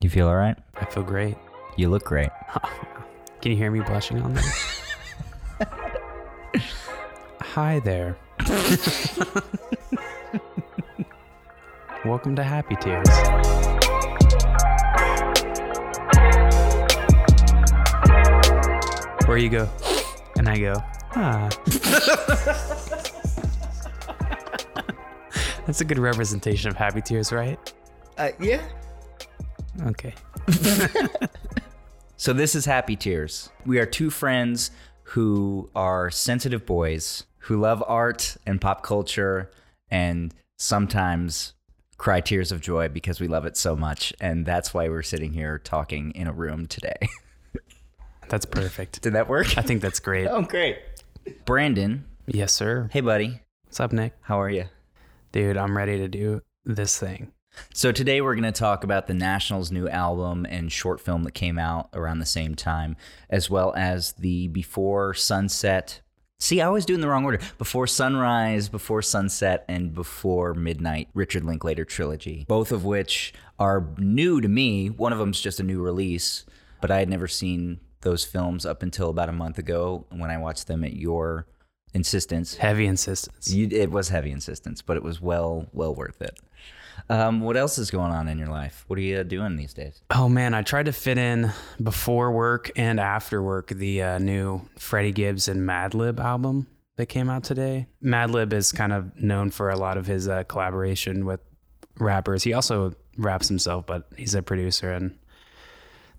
You feel all right? I feel great. You look great. Can you hear me blushing on that? Hi there. Welcome to Happy Tears. Where you go, and I go, ah. That's a good representation of Happy Tears, right? Uh, yeah. Okay. So this is Happy Tears. We are two friends who are sensitive boys who love art and pop culture and sometimes cry tears of joy because we love it so much. And that's why we're sitting here talking in a room today. That's perfect. Did that work? I think that's great. Oh, great. Brandon. Yes, sir. Hey, buddy. What's up, Nick? How are you? Dude, I'm ready to do this thing. So today we're going to talk about the National's new album and short film that came out around the same time, as well as the Before Sunset. See, I always do in the wrong order. Before Sunrise, Before Sunset, and Before Midnight Richard Linklater trilogy, both of which are new to me. One of them's just a new release, but I had never seen those films up until about a month ago when I watched them at your insistence. Heavy insistence. You, it was heavy insistence, but it was well well worth it. Um, what else is going on in your life? What are you doing these days? Oh man, I tried to fit in before work and after work the uh, new Freddie Gibbs and Madlib album that came out today. Madlib is kind of known for a lot of his uh, collaboration with rappers. He also raps himself, but he's a producer and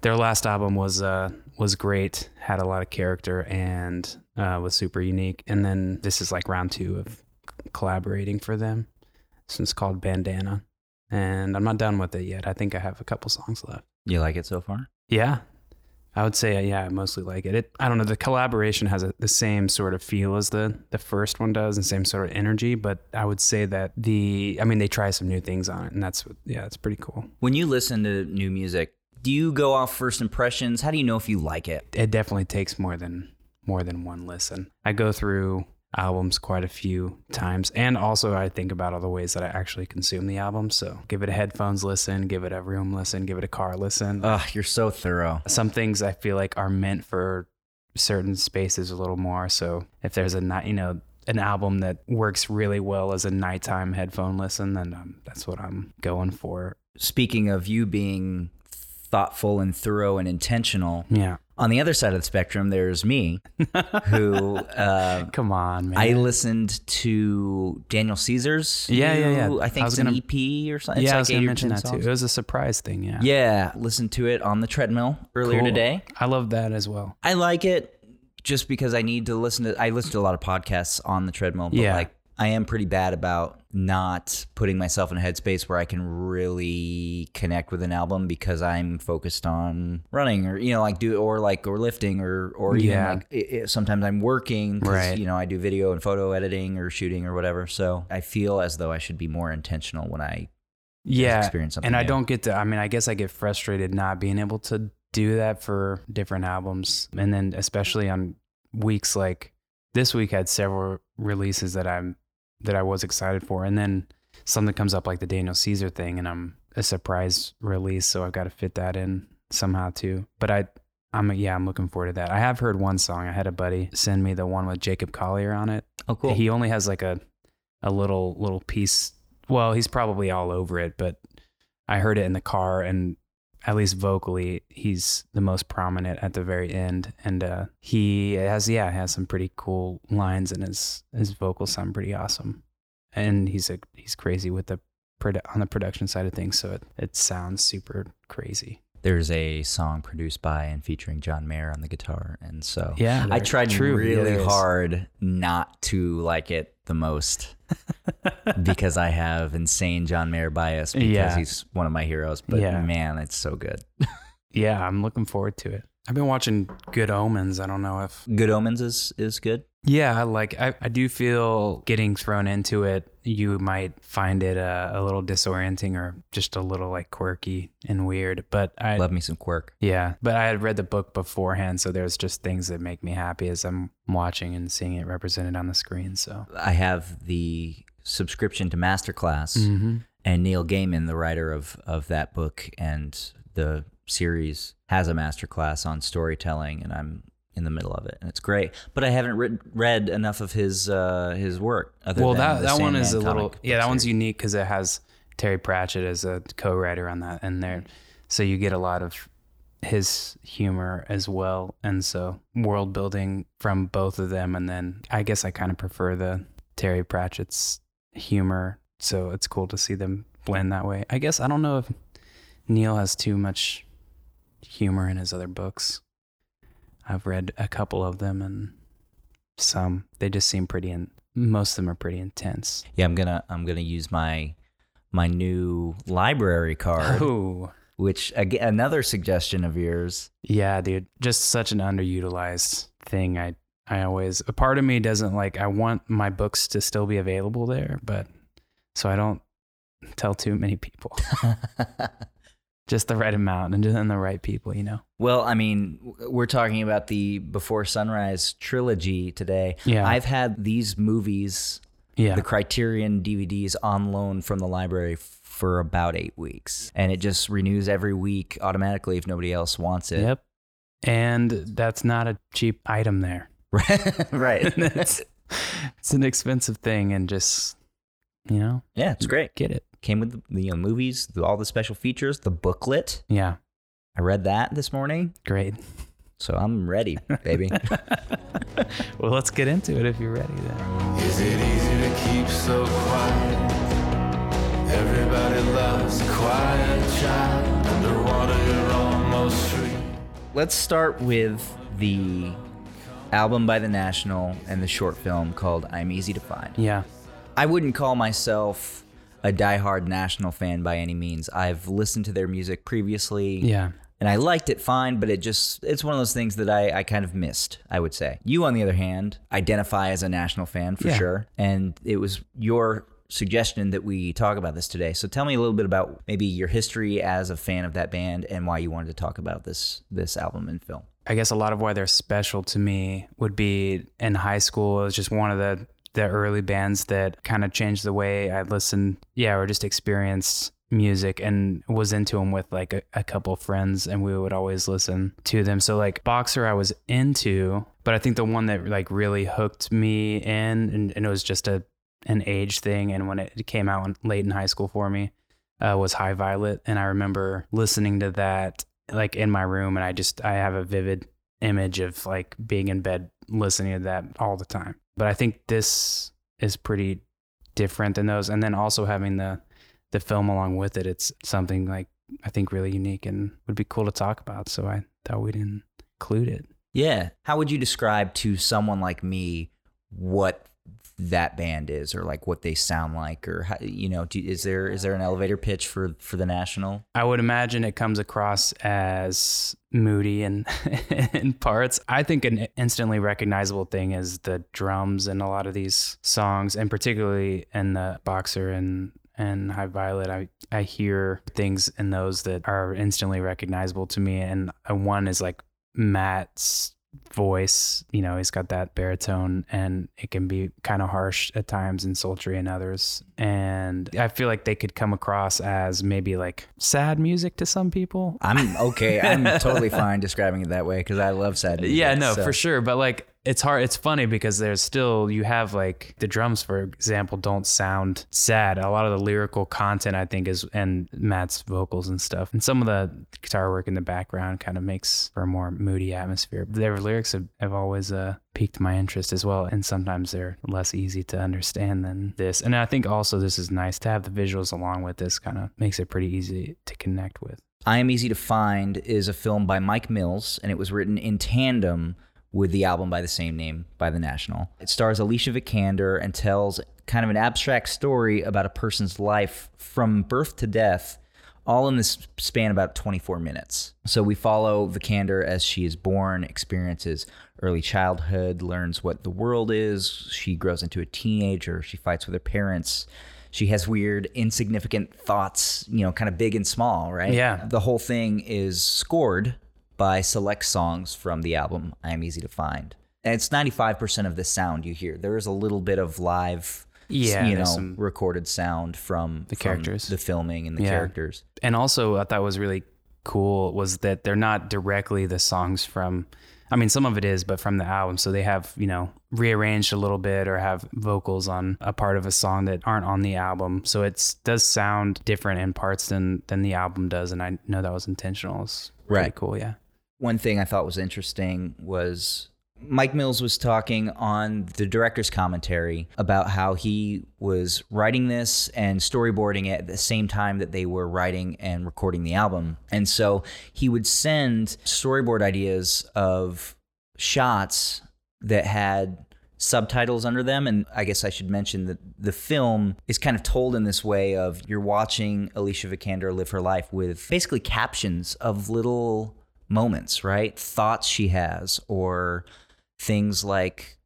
their last album was uh was great, had a lot of character and uh, was super unique. And then this is like round two of collaborating for them. This one's called Bandana, and I'm not done with it yet. I think I have a couple songs left. You like it so far? Yeah, I would say yeah, I mostly like it. It I don't know. The collaboration has a, the same sort of feel as the the first one does, and same sort of energy. But I would say that the I mean they try some new things on it, and that's yeah, it's pretty cool. When you listen to new music, do you go off first impressions? How do you know if you like it? it definitely takes more than more than one listen. I go through albums quite a few times and also I think about all the ways that I actually consume the album. So give it a headphones listen, give it a room listen, give it a car listen. Ugh, you're so thorough. Some things I feel like are meant for certain spaces a little more. So if there's a night, you know, an album that works really well as a nighttime headphone listen, then um, that's what I'm going for. Speaking of you being thoughtful and thorough and intentional, Yeah. On the other side of the spectrum, there's me, who uh, Come on, man. I listened to Daniel Caesar's. Yeah, yeah, yeah. I think I was it's an gonna- EP or something. Yeah, I was gonna mention 10 that too. It was a surprise thing. Yeah. Yeah, listened to it on the treadmill earlier Cool. today. I love that as well. I like it just because I need to listen to. I listen to a lot of podcasts on the treadmill, but Yeah. like I am pretty bad about not putting myself in a headspace where I can really connect with an album because I'm focused on running or you know like do or like or lifting or or even Yeah. like it, it- sometimes I'm working Right. you know I do video and photo editing or shooting or whatever. So I feel as though I should be more intentional when I Yeah. experience something. And I new. don't get to, I mean, I guess I get frustrated not being able to do that for different albums. And then, especially on weeks like this week, had several releases that I'm, that I was excited for. And then something comes up like the Daniel Caesar thing, and I'm a surprise release. So I've got to fit that in somehow too. But I, I'm, yeah, I'm looking forward to that. I have heard one song. I had a buddy send me the one with Jacob Collier on it. Oh, cool. He only has like a a little little piece. Well, he's probably all over it, but I heard it in the car and at least vocally, he's the most prominent at the very end. And uh, he has yeah, has some pretty cool lines and his his vocals sound pretty awesome. And he's a he's crazy with the on the production side of things, so it, it sounds super crazy. There's a song produced by and featuring John Mayer on the guitar, and so Yeah, I tried true. Really hard not to like it the most because I have insane John Mayer bias because Yeah. he's one of my heroes. But Yeah. man, it's so good. Yeah, I'm looking forward to it. I've been watching Good Omens. I don't know if Good Omens is is good. Yeah, like I, I do feel getting thrown into it, you might find it uh, a little disorienting or just a little like quirky and weird. But I Love me some quirk. yeah, but I had read the book beforehand, so there's just things that make me happy as I'm watching and seeing it represented on the screen. So I have the subscription to Masterclass, Mhm. and Neil Gaiman, the writer of of that book and the series has a masterclass on storytelling, and I'm in the middle of it, and it's great. But I haven't read, read enough of his uh, his work. Other well, than that that one is a little yeah, that one's unique because it has Terry Pratchett as a co-writer on that, and there, so you get a lot of his humor as well, and so world building from both of them, and then I guess I kind of prefer the Terry Pratchett's humor, so it's cool to see them blend that way. I guess I don't know if Neil has too much humor in his other books. I've read a couple of them and some they just seem pretty in most of them are pretty intense. Yeah, I'm gonna I'm gonna use my my new library card, Oh, which again another suggestion of yours. yeah, dude. Just such an underutilized thing. I I always a part of me doesn't like I want my books to still be available there, but so I don't tell too many people. just the right amount and just and the right people, you know. well, I mean, we're talking about the Before Sunrise trilogy today. Yeah. I've had these movies, Yeah. the Criterion DVDs, on loan from the library for about eight weeks, and it just renews every week automatically if nobody else wants it. Yep. And that's not a cheap item there. right. it's, it's an expensive thing and just you know, yeah, it's great. get it. Came with the, the you know, movies, the, all the special features, the booklet. Yeah. I read that this morning, Great. so I'm ready, baby. Well, let's get into it if you're ready then. Is it easy to keep so quiet? Everybody loves quiet child. Underwater, you're almost free. Let's start with the album by The National and the short film called I'm Easy to Find. Yeah. I wouldn't call myself a diehard National fan by any means. I've listened to their music previously. Yeah. And I liked it fine, but it just, it's one of those things that I, I kind of missed, I would say. You, on the other hand, identify as a National fan for Yeah. sure. And it was your suggestion that we talk about this today. So tell me a little bit about maybe your history as a fan of that band and why you wanted to talk about this this album and film. I guess a lot of why they're special to me would be in high school. It was just one of the the early bands that kind of changed the way I listened, yeah, or just experienced music and was into them with like a, a couple friends and we would always listen to them. So like Boxer I was into, but I think the one that like really hooked me in and, and it was just a an age thing and when it came out late in high school for me uh, was High Violet and I remember listening to that like in my room and I just I have a vivid image of like being in bed listening to that all the time. But I think this is pretty different than those and then also having the the film along with it it's something like I think really unique and would be cool to talk about so I thought we'd include it. Yeah. How would you describe to someone like me what that band is or like what they sound like or how, you know, do, is there is there an elevator pitch for for the National? I would imagine it comes across as moody and in parts. I think an instantly recognizable thing is the drums in a lot of these songs, and particularly in the Boxer and and High Violet. I I hear things in those that are instantly recognizable to me, and uh, one is like Matt's voice you know he's got that baritone and it can be kind of harsh at times and sultry in others and i feel like they could come across as maybe like sad music to some people I'm okay. I'm totally fine describing it that way because I love sad music. yeah no so- for sure but like it's hard it's funny because there's still you have like the drums for example don't sound sad. A lot of the lyrical content i think is and matt's vocals and stuff and some of the guitar work in the background kind of makes for a more moody atmosphere. Their lyrics have, have always uh piqued my interest as well and sometimes they're less easy to understand than this. And i think also this is nice to have the visuals along with this kind of makes it pretty easy to connect with. I Am Easy to Find is a film by Mike Mills, and it was written in tandem with the album by the same name by The National. It stars Alicia Vikander and tells kind of an abstract story about a person's life from birth to death, all in this span about 24 minutes. So we follow Vikander as she is born, experiences early childhood, learns what the world is. She grows into a teenager, she fights with her parents. She has weird, insignificant thoughts, you know, kind of big and small, right? Yeah. The whole thing is scored by select songs from the album I Am Easy to Find. And it's 95% of the sound you hear. There is a little bit of live, Yeah, you know, some- recorded sound from The from characters. the filming and the Yeah. characters. and also I thought was really cool was that they're not directly the songs from I mean some of it is but from the album so they have you know rearranged a little bit or have vocals on a part of a song that aren't on the album so it does sound different in parts than than the album does and I know that was intentional it's Right. cool yeah One thing I thought was interesting was Mike Mills was talking on the director's commentary about how he was writing this and storyboarding it at the same time that they were writing and recording the album. And so he would send storyboard ideas of shots that had subtitles under them and I guess I should mention that the film is kind of told in this way of you're watching Alicia Vikander live her life with basically captions of little moments, right? Thoughts she has or things like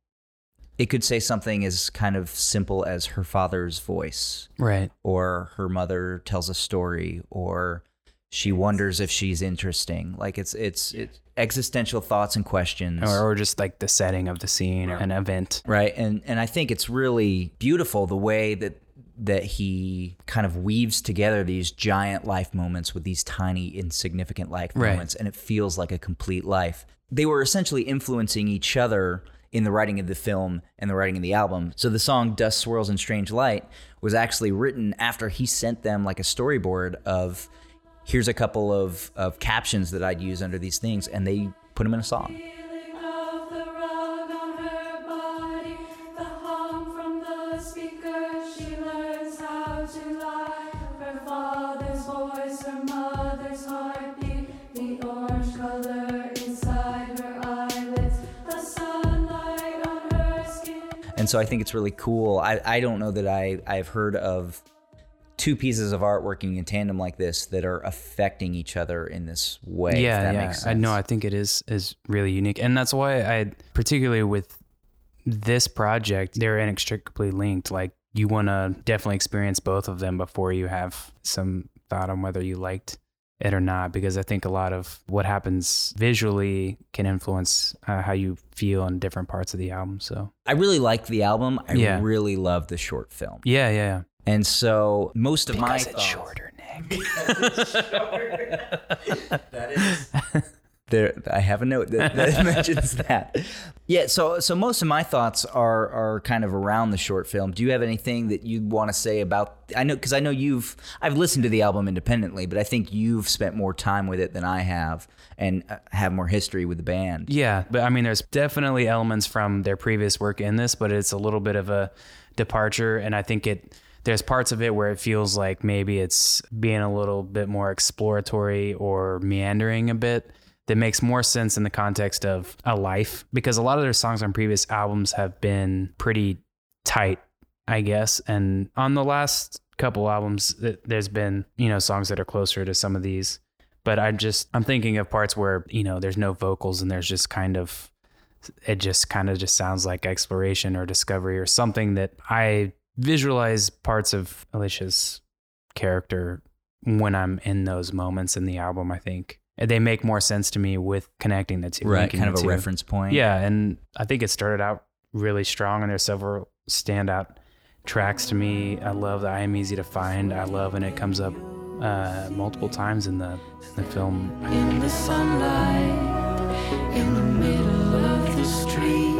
it could say something as kind of simple as her father's voice right or her mother tells a story or she wonders if she's interesting. Like it's it's it's existential thoughts and questions. or, or just like the setting of the scene or an event right and and i think it's really beautiful the way that that he kind of weaves together these giant life moments with these tiny insignificant life Right. moments and it feels like a complete life. They were essentially influencing each other in the writing of the film and the writing of the album. So the song dust swirls in strange light was actually written after he sent them like a storyboard of here's a couple of, of captions that i'd use under these things and they put them in a song so I think it's really cool. I, I don't know that I, I've heard of two pieces of art working in tandem like this that are affecting each other in this way. yeah yeah i know i think it is is really unique and that's why i particularly with this project they're inextricably linked like you want to definitely experience both of them before you have some thought on whether you liked it or not because i think a lot of what happens visually can influence uh, how you feel in different parts of the album so I really like the album. I Yeah. really love the short film. yeah yeah, yeah. And so most of my because it's thoughts- shorter nick there I have a note that, that mentions that. Yeah, so so most of my thoughts are are kind of around the short film. Do you have anything that you want to say about I know cuz I know you've I've listened to the album independently, but I think you've spent more time with it than I have and uh, have more history with the band. Yeah, but I mean, there's definitely elements from their previous work in this, but it's a little bit of a departure, and I think it. There's parts of it where it feels like maybe it's being a little bit more exploratory or meandering a bit. That makes more sense in the context of a life because a lot of their songs on previous albums have been pretty tight, I guess. And on the last couple albums, there's been you know songs that are closer to some of these but I'm just I'm thinking of parts where you know there's no vocals and there's just kind of it just kind of just sounds like exploration or discovery or something that I visualize parts of Alicia's character when I'm in those moments in the album. I think they make more sense to me with connecting the two, Right, kind of a two. reference point. Yeah, and I think it started out really strong, and there's several standout tracks to me. I love the "I Am Easy to Find." I love, and it comes up uh, multiple times in the the film. in the sunlight, in the middle of the street.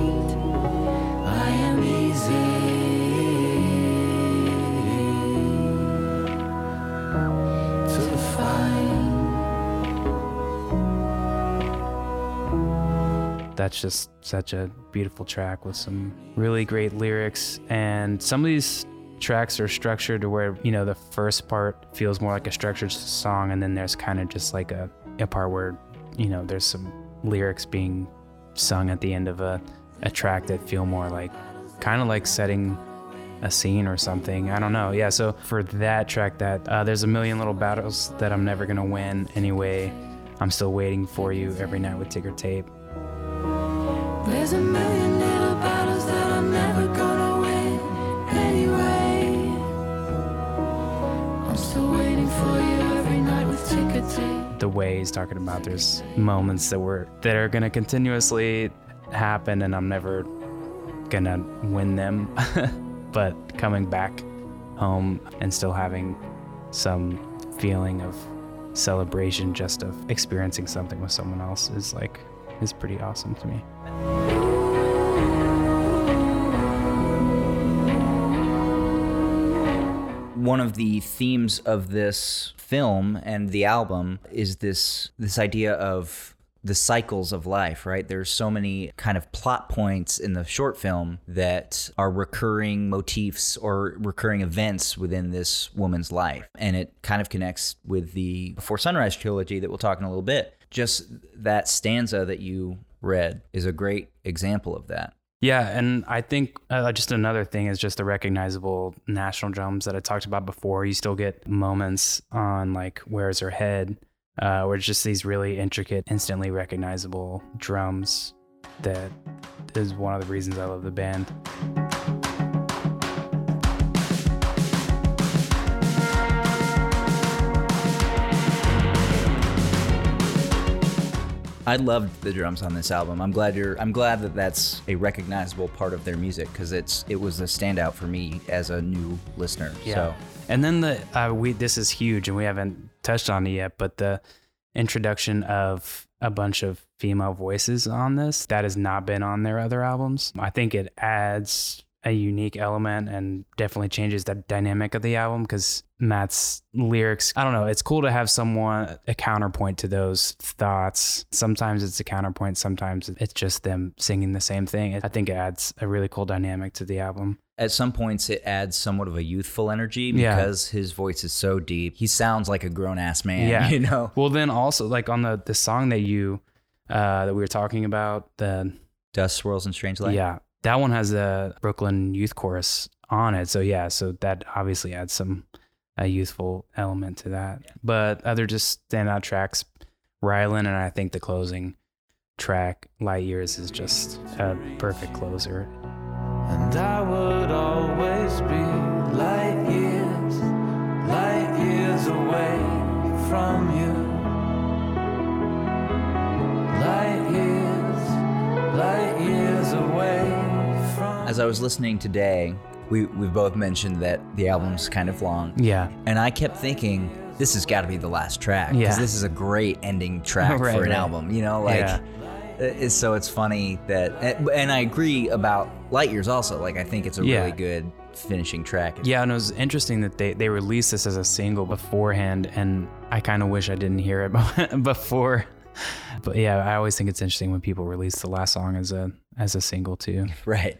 That's just such a beautiful track with some really great lyrics, and some of these tracks are structured to where you know the first part feels more like a structured song, and then there's kind of just like a, a part where you know there's some lyrics being sung at the end of a, a track that feel more like kind of like setting a scene or something. I don't know. Yeah. So for that track, that uh, there's a million little battles that I'm never gonna win anyway. I'm still waiting for you every night with ticker tape. There's a million little battles that I'm never gonna win anyway. I'm still waiting for you every night with the way he's talking about there's moments that were that are gonna continuously happen and I'm never gonna win them but coming back home and still having some feeling of celebration just of experiencing something with someone else is like is pretty awesome to me. one of the themes of this film and the album is this this idea of the cycles of life, right? There's so many kind of plot points in the short film that are recurring motifs or recurring events within this woman's life. And it kind of connects with the Before Sunrise trilogy that we'll talk in a little bit. Just that stanza that you read is a great example of that. Yeah, and I think uh, just another thing is just the recognizable national drums that I talked about before. You still get moments on like "Where's Her Head," uh, where it's just these really intricate, instantly recognizable drums. That is one of the reasons I love the band. I loved the drums on this album. I'm glad you're. I'm glad that that's a recognizable part of their music because it's it was a standout for me as a new listener. So And then the uh, we this is huge and we haven't touched on it yet, but the introduction of a bunch of female voices on this that has not been on their other albums. I think it adds a unique element and definitely changes the dynamic of the album because Matt's lyrics, I don't know, it's cool to have someone a counterpoint to those thoughts. Sometimes it's a counterpoint, sometimes it's just them singing the same thing. I think it adds a really cool dynamic to the album. at some points it adds somewhat of a youthful energy Yeah. because his voice is so deep. He sounds like a grown ass man. Yeah. you know. Well, then also like on the the song that you uh that we were talking about, the Dust swirls in strange light. yeah, that one has a Brooklyn Youth Chorus on it. So yeah, so that obviously adds some a youthful element to that. But other just standout tracks, Rylan, and I think the closing track, Light Years, is just a perfect closer. And I would always be light years, light years away from you. Light years, light years away from As I was listening today, we we both mentioned that the album's kind of long. Yeah. And I kept thinking, this has got to be the last track because Yeah. this is a great ending track Right, for an right. album. You know, like, Yeah. it- so it's funny that, and I agree about Light Years also. Like, I think it's a Yeah. really good finishing track. Yeah, and it was interesting that they, they released this as a single beforehand, and I kind of wish I didn't hear it before. But yeah, I always think it's interesting when people release the last song as a as a single too. Right.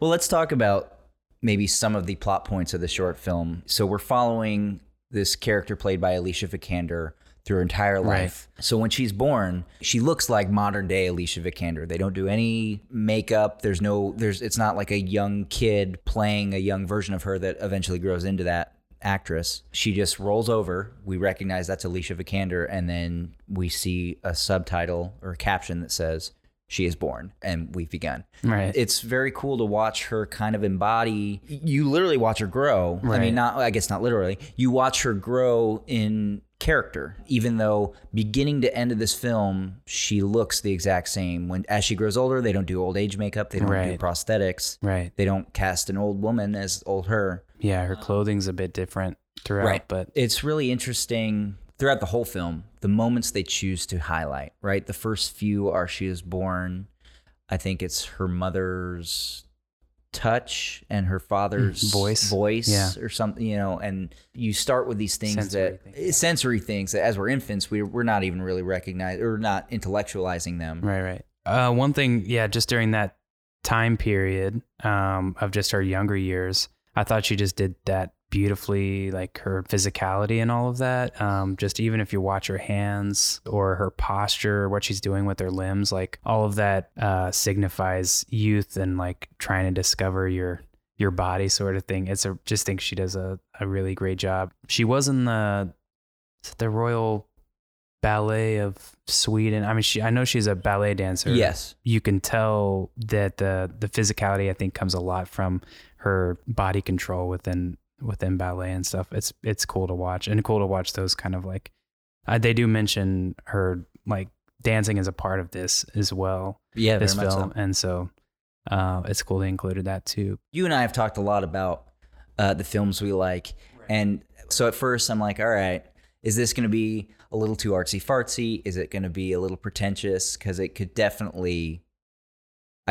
Well, let's talk about maybe some of the plot points of the short film. So we're following this character played by Alicia Vikander through her entire life. So when she's born, she looks like modern day Alicia Vikander. They don't do any makeup. There's no there's it's not like a young kid playing a young version of her that eventually grows into that actress. She just rolls over. We recognize that's Alicia Vikander and then we see a subtitle or a caption that says she is born and we've begun Right. it's very cool to watch her kind of embody you literally watch her grow Right. i mean not i guess not literally you watch her grow in character even though beginning to end of this film she looks the exact same when as she grows older they don't do old age makeup they don't do prosthetics right. they don't cast an old woman as old her Yeah, her clothing's a bit different throughout, right. but it's really interesting throughout the whole film the moments they choose to highlight right the first few are she is born i think it's her mother's touch and her father's Mm, voice. voice Yeah. or something you know and you start with these things Sensory that things, yeah. sensory things that as we're infants we, we're not even really recognizing or not intellectualizing them Right, right. Uh, one thing, yeah, just during that time period um, of just her younger years, I thought she just did that beautifully, like her physicality and all of that. Um, just even if you watch her hands or her posture, what she's doing with her limbs, like all of that uh, signifies youth and like trying to discover your your body sort of thing. It's a just think she does a, a really great job. She was in the the Royal Ballet of Sweden. I mean, she I know she's a ballet dancer. yes You can tell that the the physicality I think comes a lot from her body control within within ballet and stuff. It's it's cool to watch and cool to watch those kind of like uh, they do mention her like dancing as a part of this as well. yeah this very much so. film, and so uh, it's cool they included that too. you and I have talked a lot about uh, the films we like, and so at first I'm like, all right, is this going to be a little too artsy fartsy? Is it going to be a little pretentious? Because it could definitely.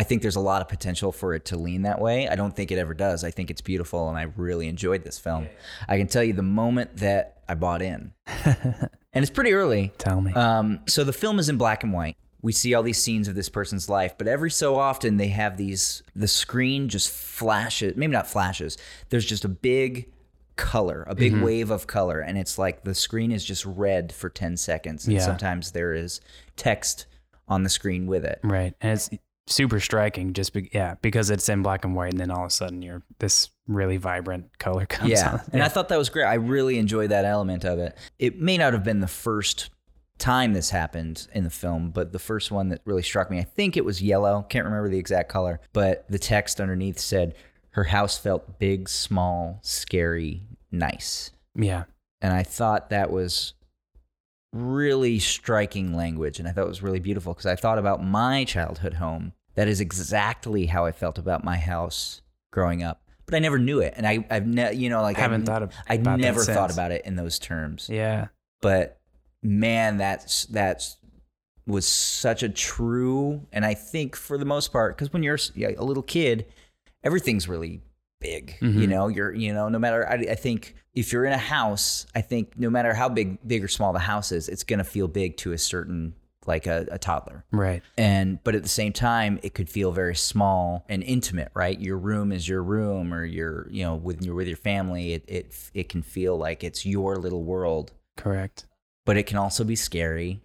I think there's a lot of potential for it to lean that way. I don't think it ever does. I think it's beautiful, and I really enjoyed this film. I can tell you the moment that I bought in, and it's pretty early. Tell me. Um, so the film is in black and white. We see all these scenes of this person's life, but every so often they have these. The screen just flashes. Maybe not flashes. There's just a big color, a big wave of color, and it's like the screen is just red for ten seconds. And Yeah. sometimes there is text on the screen with it. right. And it's super striking just be, yeah, because it's in black and white and then all of a sudden you're this really vibrant color comes Yeah. on. And I thought that was great. I really enjoyed that element of it. It may not have been the first time this happened in the film, but the first one that really struck me, I think it was yellow. Can't remember the exact color, but the text underneath said, Her house felt big, small, scary, nice. yeah. And I thought that was really striking language. And I thought it was really beautiful because I thought about my childhood home. That is exactly how I felt about my house growing up. But I never knew it. And I, I've never, you know, like I Haven't I, thought of- I never thought about it in those terms. Yeah. But man, that's, that's, was such a true, and I think for the most part, because when you're a little kid, everything's really big. You Mhm. know, you're you know, no matter I, I think if you're in a house, I think no matter how big big or small the house is, it's gonna feel big to a certain like a, a toddler. Right. And but at the same time, it could feel very small and intimate, right? Your room is your room, or your you know, when you're with your family, it it it can feel like it's your little world, Correct. but it can also be scary.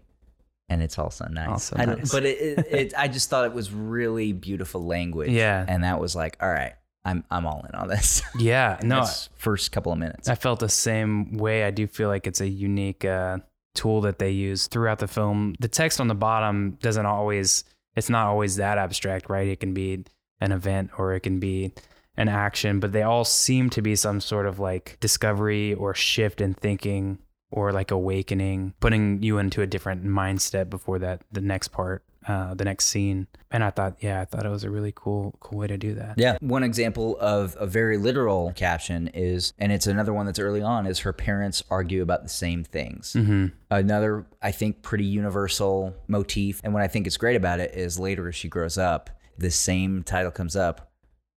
And it's also nice. Also nice. But it, it, it, I just thought it was really beautiful language. Yeah. And that was like, all right, I'm, I'm all in on this. Yeah. No, first couple of minutes. I felt the same way. I do feel like it's a unique uh, tool that they use throughout the film. The text on the bottom doesn't always, it's not always that abstract, right? It can be an event or it can be an action, but they all seem to be some sort of like discovery or shift in thinking or like awakening, putting you into a different mindset before that, the next part, uh, the next scene. And I thought, yeah, I thought it was a really cool, cool way to do that. Yeah. One example of a very literal caption is, and it's another one that's early on, is her parents argue about the same things. Mm-hmm. Another, I think, pretty universal motif. And what I think is great about it is later as she grows up, the same title comes up.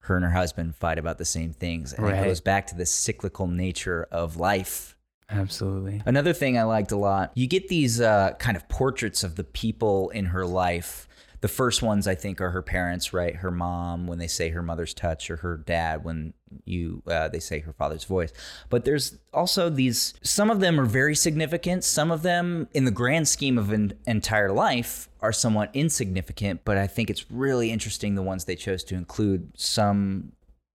Her and her husband fight about the same things. And Right. it goes back to the cyclical nature of life. Absolutely. Another thing I liked a lot, you get these uh, kind of portraits of the people in her life. The first ones I think are her parents, right? Her mom when they say her mother's touch, or her dad when you uh, they say her father's voice. But there's also these. Some of them are very significant. Some of them, in the grand scheme of an entire life, are somewhat insignificant. But I think it's really interesting the ones they chose to include. Some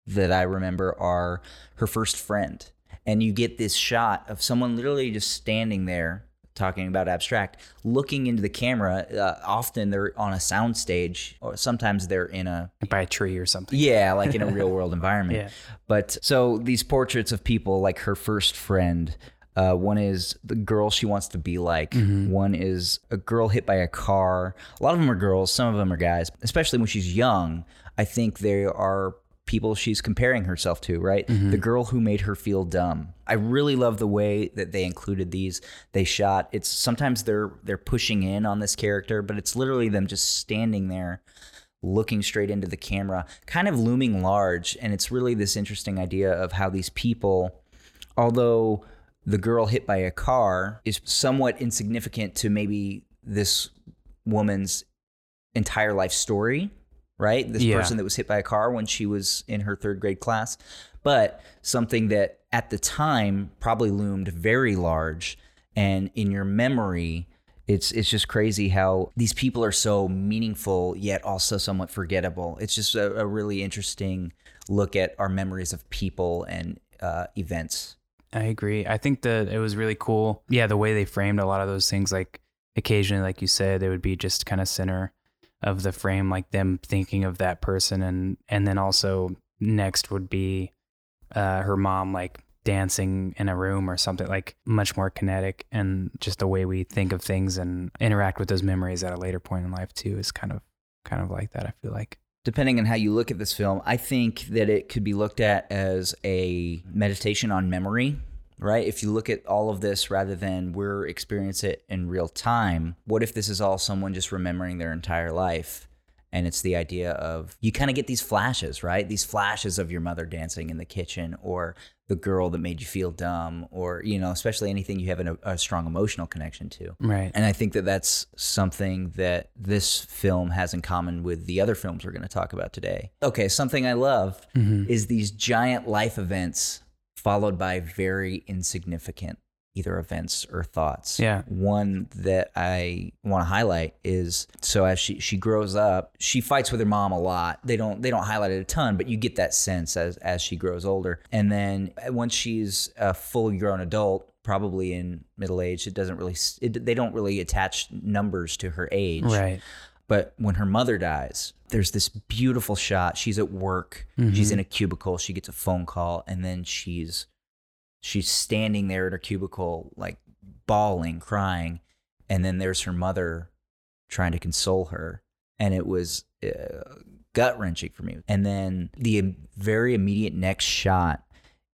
that I remember are her first friend. And you get this shot of someone literally just standing there talking about abstract, looking into the camera. Uh, often they're on a sound stage, or sometimes they're in a By a tree or something. yeah, like in a real world environment. Yeah. But so these portraits of people, like her first friend, uh, one is the girl she wants to be like. Mm-hmm. One is a girl hit by a car. A lot of them are girls. Some of them are guys. Especially when she's young, I think they are people she's comparing herself to. Right, Mm-hmm. the girl who made her feel dumb. I really love the way that they included these. They shot. It's sometimes they're they're pushing in on this character, but it's literally them just standing there looking straight into the camera, kind of looming large. And it's really this interesting idea of how these people, although the girl hit by a car is somewhat insignificant to maybe this woman's entire life story, right? This Yeah. person that was hit by a car when she was in her third grade class, but something that at the time probably loomed very large. And in your memory, it's it's just crazy how these people are so meaningful yet also somewhat forgettable. It's just a, a really interesting look at our memories of people and uh, events. I agree. I think that it was really cool. Yeah, the way they framed a lot of those things, like occasionally, like you said, they would be just kind of center of the frame, like them thinking of that person, and and then also next would be uh, her mom, like dancing in a room or something, like much more kinetic, and just the way we think of things and interact with those memories at a later point in life too is kind of kind of like that. I feel like. depending on how you look at this film, I think that it could be looked at as a meditation on memory right? If you look at all of this rather than we're experiencing it in real time, what if this is all someone just remembering their entire life? And it's the idea of you kind of get these flashes, right? These flashes of your mother dancing in the kitchen or the girl that made you feel dumb or, you know, especially anything you have an, a strong emotional connection to. Right. And I think that that's something that this film has in common with the other films we're going to talk about today. Okay, something I love mm-hmm. is these giant life events followed by very insignificant either events or thoughts. Yeah. One that I want to highlight is so as she she grows up, she fights with her mom a lot. They don't they don't highlight it a ton, but you get that sense as as she grows older. And then uh, once she's a fully grown adult, probably in middle age, it doesn't really it, they don't really attach numbers to her age. Right. But when her mother dies, there's this beautiful shot. She's at work. She's in a cubicle. She gets a phone call, and then she's she's standing there at her cubicle, like bawling, crying, and then there's her mother trying to console her, and it was uh, gut wrenching for me. And then the very immediate next shot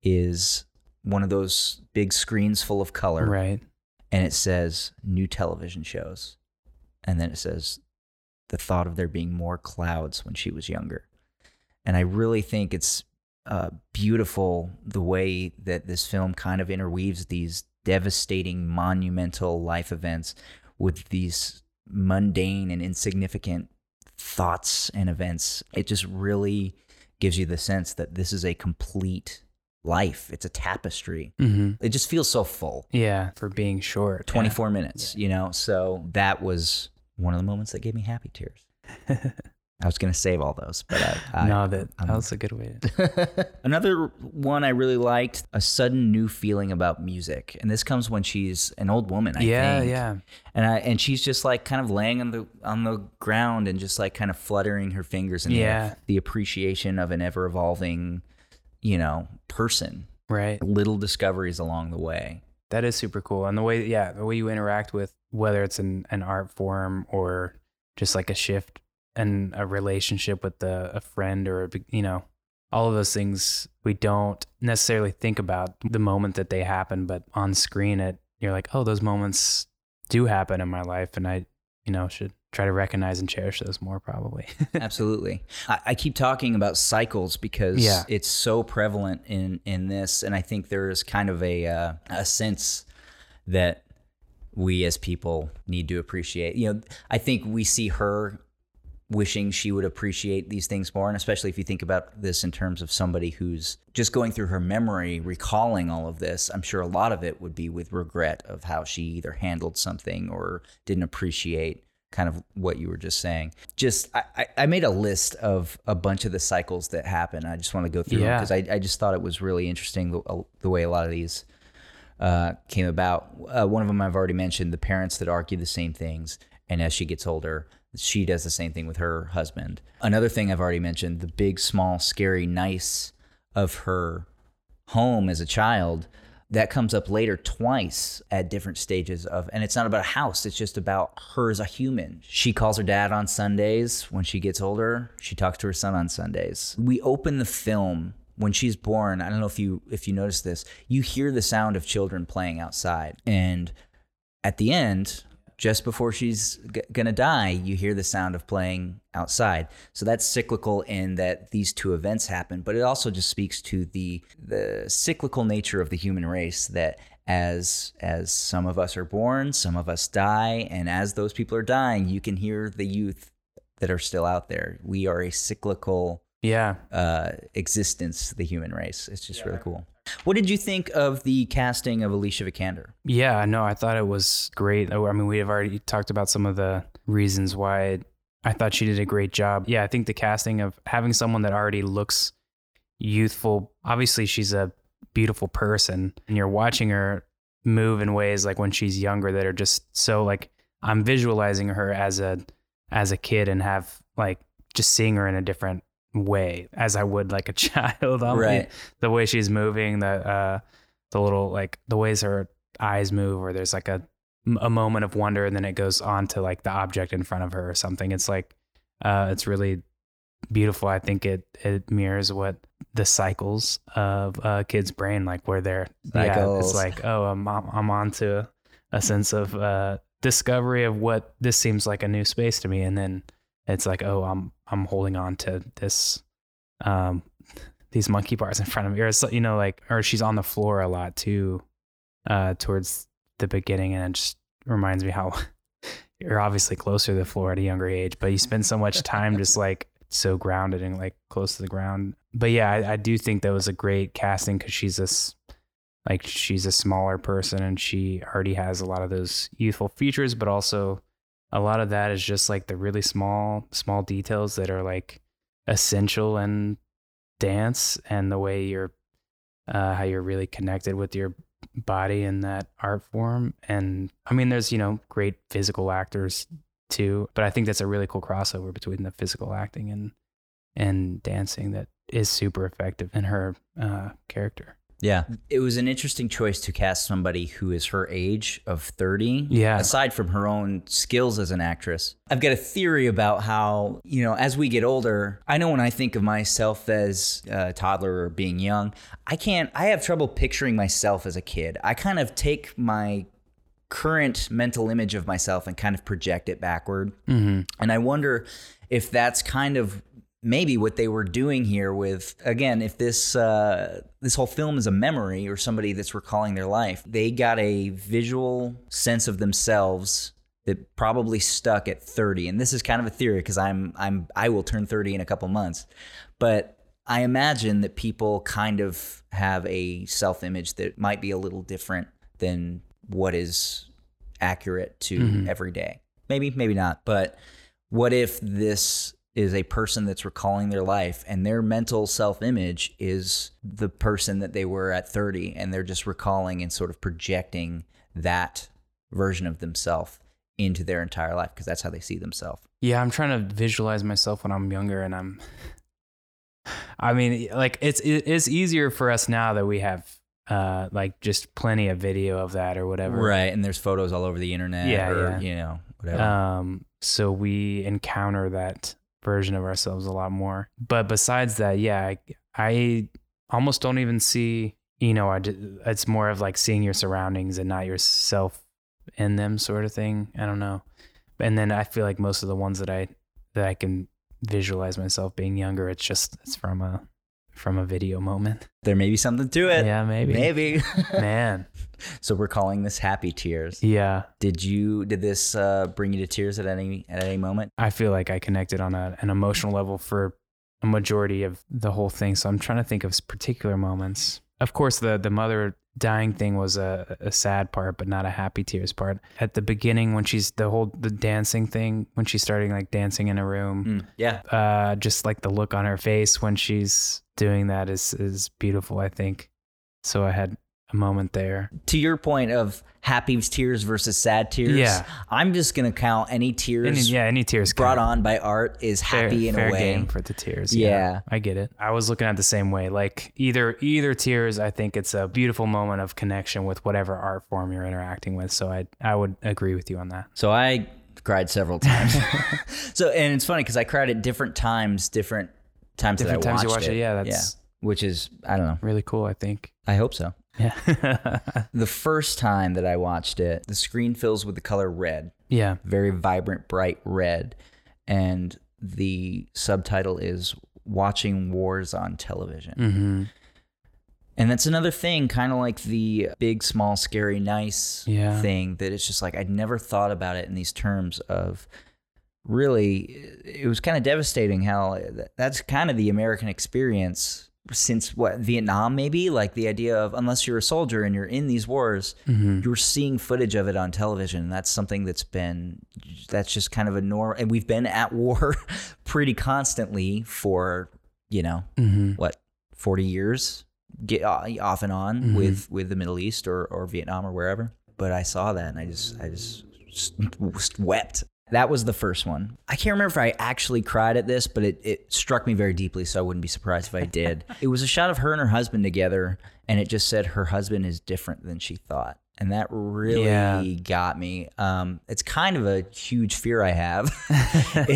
is one of those big screens full of color Right. and it says new television shows. And then it says the thought of there being more clouds when she was younger. And I really think it's uh, beautiful the way that this film kind of interweaves these devastating, monumental life events with these mundane and insignificant thoughts and events. It just really gives you the sense that this is a complete life, it's a tapestry. hmm It just feels so full. Yeah. For being short. yeah. 24 minutes, you know? So that was one of the moments that gave me happy tears. I was going to save all those, but I. I no, that, I'm- that was a good way. To, Another one I really liked a sudden new feeling about music. And this comes when she's an old woman, I yeah. think. Yeah. And I, and she's just like kind of laying on the on the ground and just like kind of fluttering her fingers in the. Yeah. the appreciation of an ever evolving, you know, person. Right. Little discoveries along the way. That is super cool. And the way, yeah, the way you interact with whether it's an, an art form or just like a shift and a relationship with the, a friend or, a, you know, all of those things we don't necessarily think about the moment that they happen, but on screen, it, you're like, oh, those moments do happen in my life. And I, you know, should try to recognize and cherish those more probably. Absolutely. I, I keep talking about cycles because Yeah. it's so prevalent in in this, and I think there is kind of a uh, a sense that we as people need to appreciate. You know, I think we see her wishing she would appreciate these things more, and especially if you think about this in terms of somebody who's just going through her memory, recalling all of this. I'm sure a lot of it would be with regret of how she either handled something or didn't appreciate kind of what you were just saying. Just I, I- made a list of a bunch of the cycles that happen. I just want to go through Yeah. because I, I just thought it was really interesting the, the way a lot of these uh, came about. Uh, one of them I've already mentioned: the parents that argue the same things, and as she gets older, she does the same thing with her husband. Another thing I've already mentioned: the big, small, scary, nice of her home as a child. That comes up later twice at different stages of, and it's not about a house. It's just about her as a human. She calls her dad on Sundays when she gets older. She talks to her son on Sundays. We open the film when she's born. I don't know if you if you notice this. You hear the sound of children playing outside, and at the end, just before she's g- gonna die, you hear the sound of playing outside. So that's cyclical in that these two events happen, but it also just speaks to the the cyclical nature of the human race that as as some of us are born, some of us die, and as those people are dying, you can hear the youth that are still out there. We are a cyclical yeah. uh, existence, the human race. It's just really cool. What did you think of the casting of Alicia Vikander? Yeah, no, I thought it was great. I mean, we have already talked about some of the reasons why I thought she did a great job. Yeah, I think the casting of having someone that already looks youthful, obviously, she's a beautiful person, and you're watching her move in ways like when she's younger that are just so like I'm visualizing her as a as a kid and have like just seeing her in a different way as I would like a child. I'll- Right. The way she's moving, the uh the little like the ways her eyes move or there's like a a moment of wonder and then it goes on to like the object in front of her or something it's like uh it's really beautiful. I think it it mirrors what the cycles of a kid's brain, like where they're yeah, it's like oh, I'm I'm I'm on to a sense of uh, discovery of what this seems like a new space to me, and then it's like oh, I'm I'm holding on to this um these monkey bars in front of me, or it's you know like or she's on the floor a lot too, uh towards the beginning, and it just reminds me how you're obviously closer to the floor at a younger age, but you spend so much time just like so grounded and like close to the ground. But yeah, I, I do think that was a great casting because she's this like she's a smaller person and she already has a lot of those youthful features, but also a lot of that is just like the really small small details that are like essential in dance and the way you're uh, how you're really connected with your body in that art form. And I mean, there's, you know, great physical actors too, but I think that's a really cool crossover between the physical acting and, and dancing that is super effective in her uh, character. Yeah. It was an interesting choice to cast somebody who is her age of 30. Yeah. Aside from her own skills as an actress. I've got a theory about how, you know, as we get older, I know when I think of myself as a toddler or being young, I can't, I have trouble picturing myself as a kid. I kind of take my current mental image of myself and kind of project it backward. Mm-hmm. And I wonder if that's kind of maybe what they were doing here with again if this uh, this whole film is a memory or somebody that's recalling their life they got a visual sense of themselves that probably stuck at 30 and this is kind of a theory because i'm i'm i will turn 30 in a couple months. But i imagine that people kind of have a self-image that might be a little different than what is accurate to every day. Maybe maybe not. But what if this is a person that's recalling their life and their mental self image is the person that they were at 30 and they're just recalling and sort of projecting that version of themselves into their entire life because that's how they see themselves. Yeah, I'm trying to visualize myself when I'm younger, and I'm. I mean, like it's it is easier for us now that we have uh like just plenty of video of that or whatever. Right. And there's photos all over the internet Yeah, or, yeah. you know, whatever. Um, so we encounter that version of ourselves a lot more. But besides that, yeah, I, I almost don't even see. You know, I it's more of like seeing your surroundings and not yourself in them, sort of thing. I don't know. And then I feel like most of the ones that I that I can visualize myself being younger, it's just it's from a from a video moment. there may be something to it. Yeah, maybe. Maybe. Man, so we're calling this happy tears. yeah. Did you did this uh, bring you to tears at any at any moment? I feel like I connected on a, an emotional level for a majority of the whole thing. So I'm trying to think of particular moments. Of course, the the mother dying thing was a, a sad part, but not a happy tears part. At the beginning, when she's the whole the dancing thing, when she's starting like dancing in a room, Yeah. uh, just like the look on her face when she's doing that is is beautiful. I think. So I had a moment there. to your point of happy tears versus sad tears, Yeah. I'm just gonna count any tears Any, yeah, any tears brought count. on by art is fair, happy in fair a way. game for the tears. Yeah. I get it. I was looking at it the same way. Like either either tears, I think it's a beautiful moment of connection with whatever art form you're interacting with. So I I would agree with you on that. So I cried several times. so and it's funny because I cried at different times, different times Different that I times watched you watch it, yeah, that's- which is I don't know. Really cool. I think. I hope so. Yeah. The first time that I watched it, the screen fills with the color red, yeah. very vibrant, bright red, and the subtitle is "Watching Wars on Television." Mm-hmm. And that's another thing, kind of like the big, small, scary, nice Yeah. thing that it's just like I'd never thought about it in these terms of really, it was kind of devastating how that's kind of the American experience since what, Vietnam, maybe? Like the idea of unless you're a soldier and you're in these wars, Mm-hmm. you're seeing footage of it on television. And that's something that's been, that's just kind of a norm. And we've been at war pretty constantly for, you know, Mm-hmm. what 40 years get uh, off and on Mm-hmm. with with the Middle East or or Vietnam or wherever but I saw that and I just I just, just wept that was the first one. I can't remember if I actually cried at this but it, it struck me very deeply so I wouldn't be surprised if I did. It was a shot of her and her husband together and it just said her husband is different than she thought and that really Yeah. got me. Um, it's kind of a huge fear I have,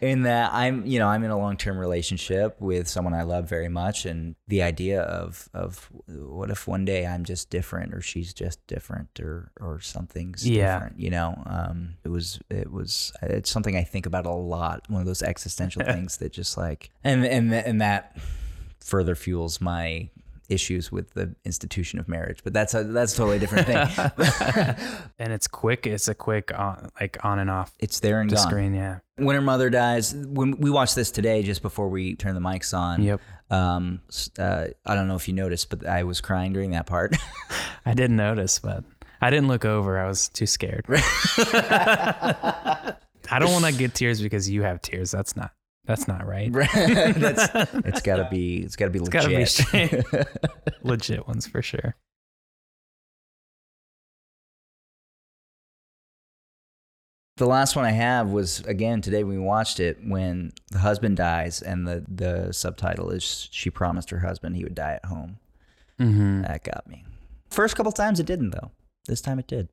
in that I'm, you know, I'm in a long term relationship with someone I love very much, and the idea of of what if one day I'm just different, or she's just different, or or something's Yeah. different, you know. Um, it was it was it's something I think about a lot. One of those existential things that just like and and and that further fuels my issues with the institution of marriage. But that's a that's a totally different thing. And it's quick. It's a quick on, like on and off it's there and the gone. screen. Yeah. When her mother dies, when we watched this today, just before we turn the mics on. Yep. Um, uh, I don't know if you noticed, but I was crying during that part. I didn't notice, but I didn't look over. I was too scared. I don't want to get tears because you have tears. That's not. That's not right. that's it's gotta be it's gotta be It's gotta be legit. Legit ones for sure. The last one I have was again today we watched it when the husband dies and the the subtitle is she promised her husband he would die at home. Mm-hmm. That got me. First couple times it didn't though. This time it did.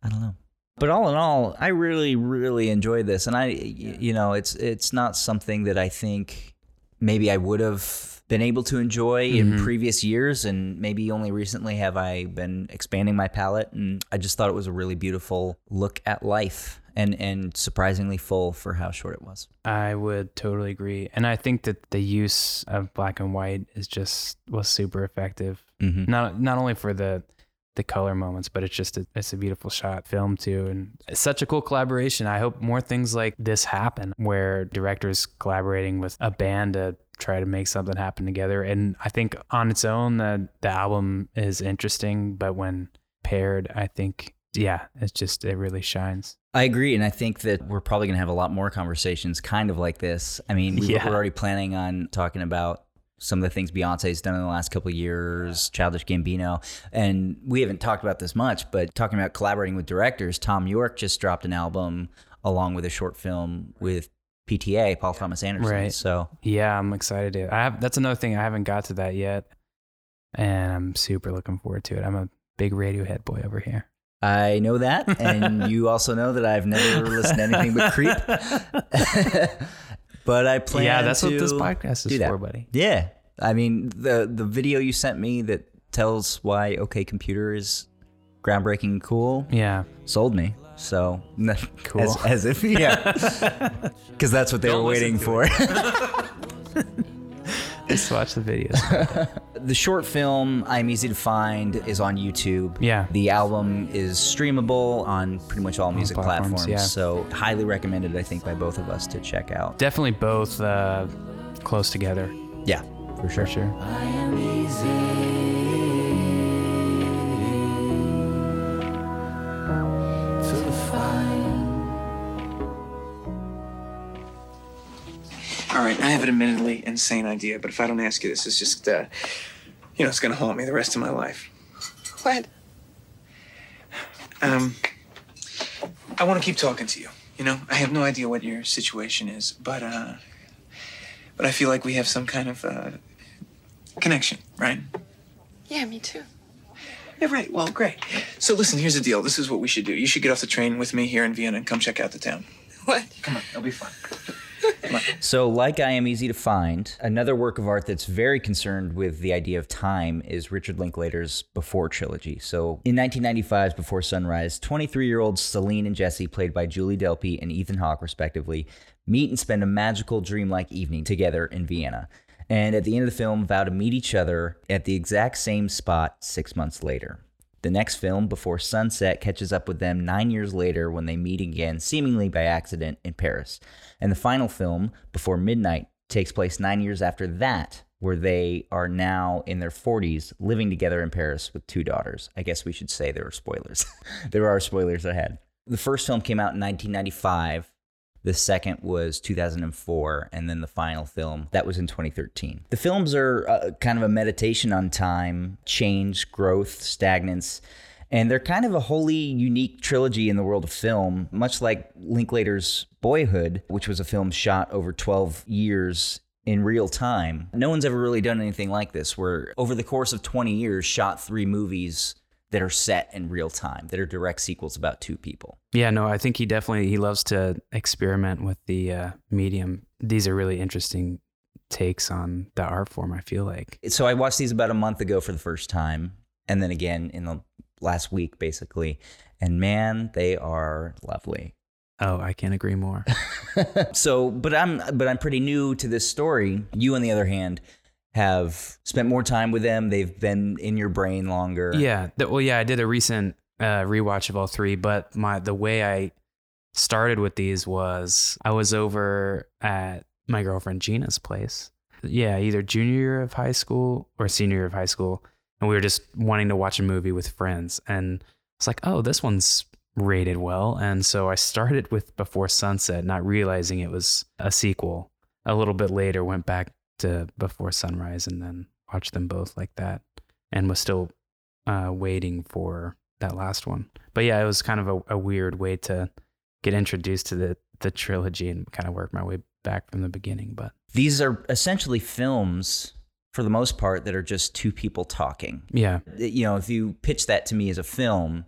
I don't know. But all in all, I really really enjoyed this and I y- you know, it's it's not something that I think maybe I would have been able to enjoy in previous years and maybe only recently have I been expanding my palette and I just thought it was a really beautiful look at life and and surprisingly full for how short it was. I would totally agree, and I think that the use of black and white is just was super effective. Mhm. Not not only for the the color moments, but it's just a, it's a beautiful shot film too, and it's such a cool collaboration. I hope more things like this happen, where directors collaborating with a band to try to make something happen together. And I think on its own, the the album is interesting, but when paired, I think yeah, it's just it really shines. I agree, and I think that we're probably going to have a lot more conversations kind of like this. I mean, we, Yeah. we're already planning on talking about some of the things Beyonce's done in the last couple of years, Childish Gambino, and we haven't talked about this much, but talking about collaborating with directors, Thom Yorke just dropped an album along with a short film with PTA, Paul Thomas Anderson. Right. So Yeah, I'm excited. To, I have that's another thing I haven't got to that yet, and I'm super looking forward to it. I'm a big Radiohead boy over here. I know that, and you also know that I've never listened to anything but Creep. but I plan. yeah, that's what this podcast is for, buddy. Yeah, I mean the the video you sent me that tells why OK Computer is groundbreaking cool Yeah, sold me. So Cool. as, as if yeah, because that's what they were waiting for. just watch the videos. The short film I'm easy to find is on YouTube. Yeah. the album is streamable on pretty much all music platforms, platforms. yeah. So highly recommended, I think, by both of us to check out. Definitely both uh, close together Yeah, for sure. for sure. I am easy. All right, I have an admittedly insane idea, but if I don't ask you this, it's just, uh, you know, it's gonna haunt me the rest of my life. What? Um, I want to keep talking to you. You know, I have no idea what your situation is, but uh, but I feel like we have some kind of uh, connection, right? Yeah, me too. Yeah, right. Well, great. So listen, here's the deal. This is what we should do. You should get off the train with me here in Vienna and come check out the town. What? Come on, it'll be fun. So, like I Am Easy to Find, another work of art that's very concerned with the idea of time is Richard Linklater's Before trilogy. So, in 1995's Before Sunrise, 23 year olds Celine and Jesse, played by Julie Delpy and Ethan Hawke, respectively, meet and spend a magical, dreamlike evening together in Vienna. And at the end of the film, vow to meet each other at the exact same spot six months later. The next film, Before Sunset, catches up with them nine years later when they meet again, seemingly by accident, in Paris. And the final film, Before Midnight, takes place nine years after that, where they are now in their 40s living together in Paris with two daughters. I guess we should say there are spoilers. there are spoilers ahead. The first film came out in 1995. The second was 2004, and then the final film that was in 2013. The films are uh, kind of a meditation on time, change, growth, stagnance, and they're kind of a wholly unique trilogy in the world of film, much like Linklater's Boyhood, which was a film shot over 12 years in real time. No one's ever really done anything like this, where over the course of 20 years, shot three movies that are set in real time, that are direct sequels about two people. Yeah, no, I think he definitely he loves to experiment with the uh, medium. These are really interesting takes on the art form. I feel like. So I watched these about a month ago for the first time, and then again in the last week, basically. And man, they are lovely. Oh, I can't agree more. so, but I'm but I'm pretty new to this story. You, on the other hand, have spent more time with them. They've been in your brain longer. yeah. th- well, yeah, I did a recent uh, rewatch of all three, but my the way I started with these was I was over at my girlfriend Gina's place. Yeah, either junior year of high school or senior year of high school, and we were just wanting to watch a movie with friends, and it's like, oh, this one's rated well, and so I started with Before Sunset, not realizing it was a sequel. A little bit later, went back to Before Sunrise, and then watched them both like that, and was still uh, waiting for that last one. But yeah, it was kind of a, a weird way to get introduced to the the trilogy and kind of work my way back from the beginning. But These are essentially films, for the most part, that are just two people talking. yeah, You know, if you pitch that to me as a film,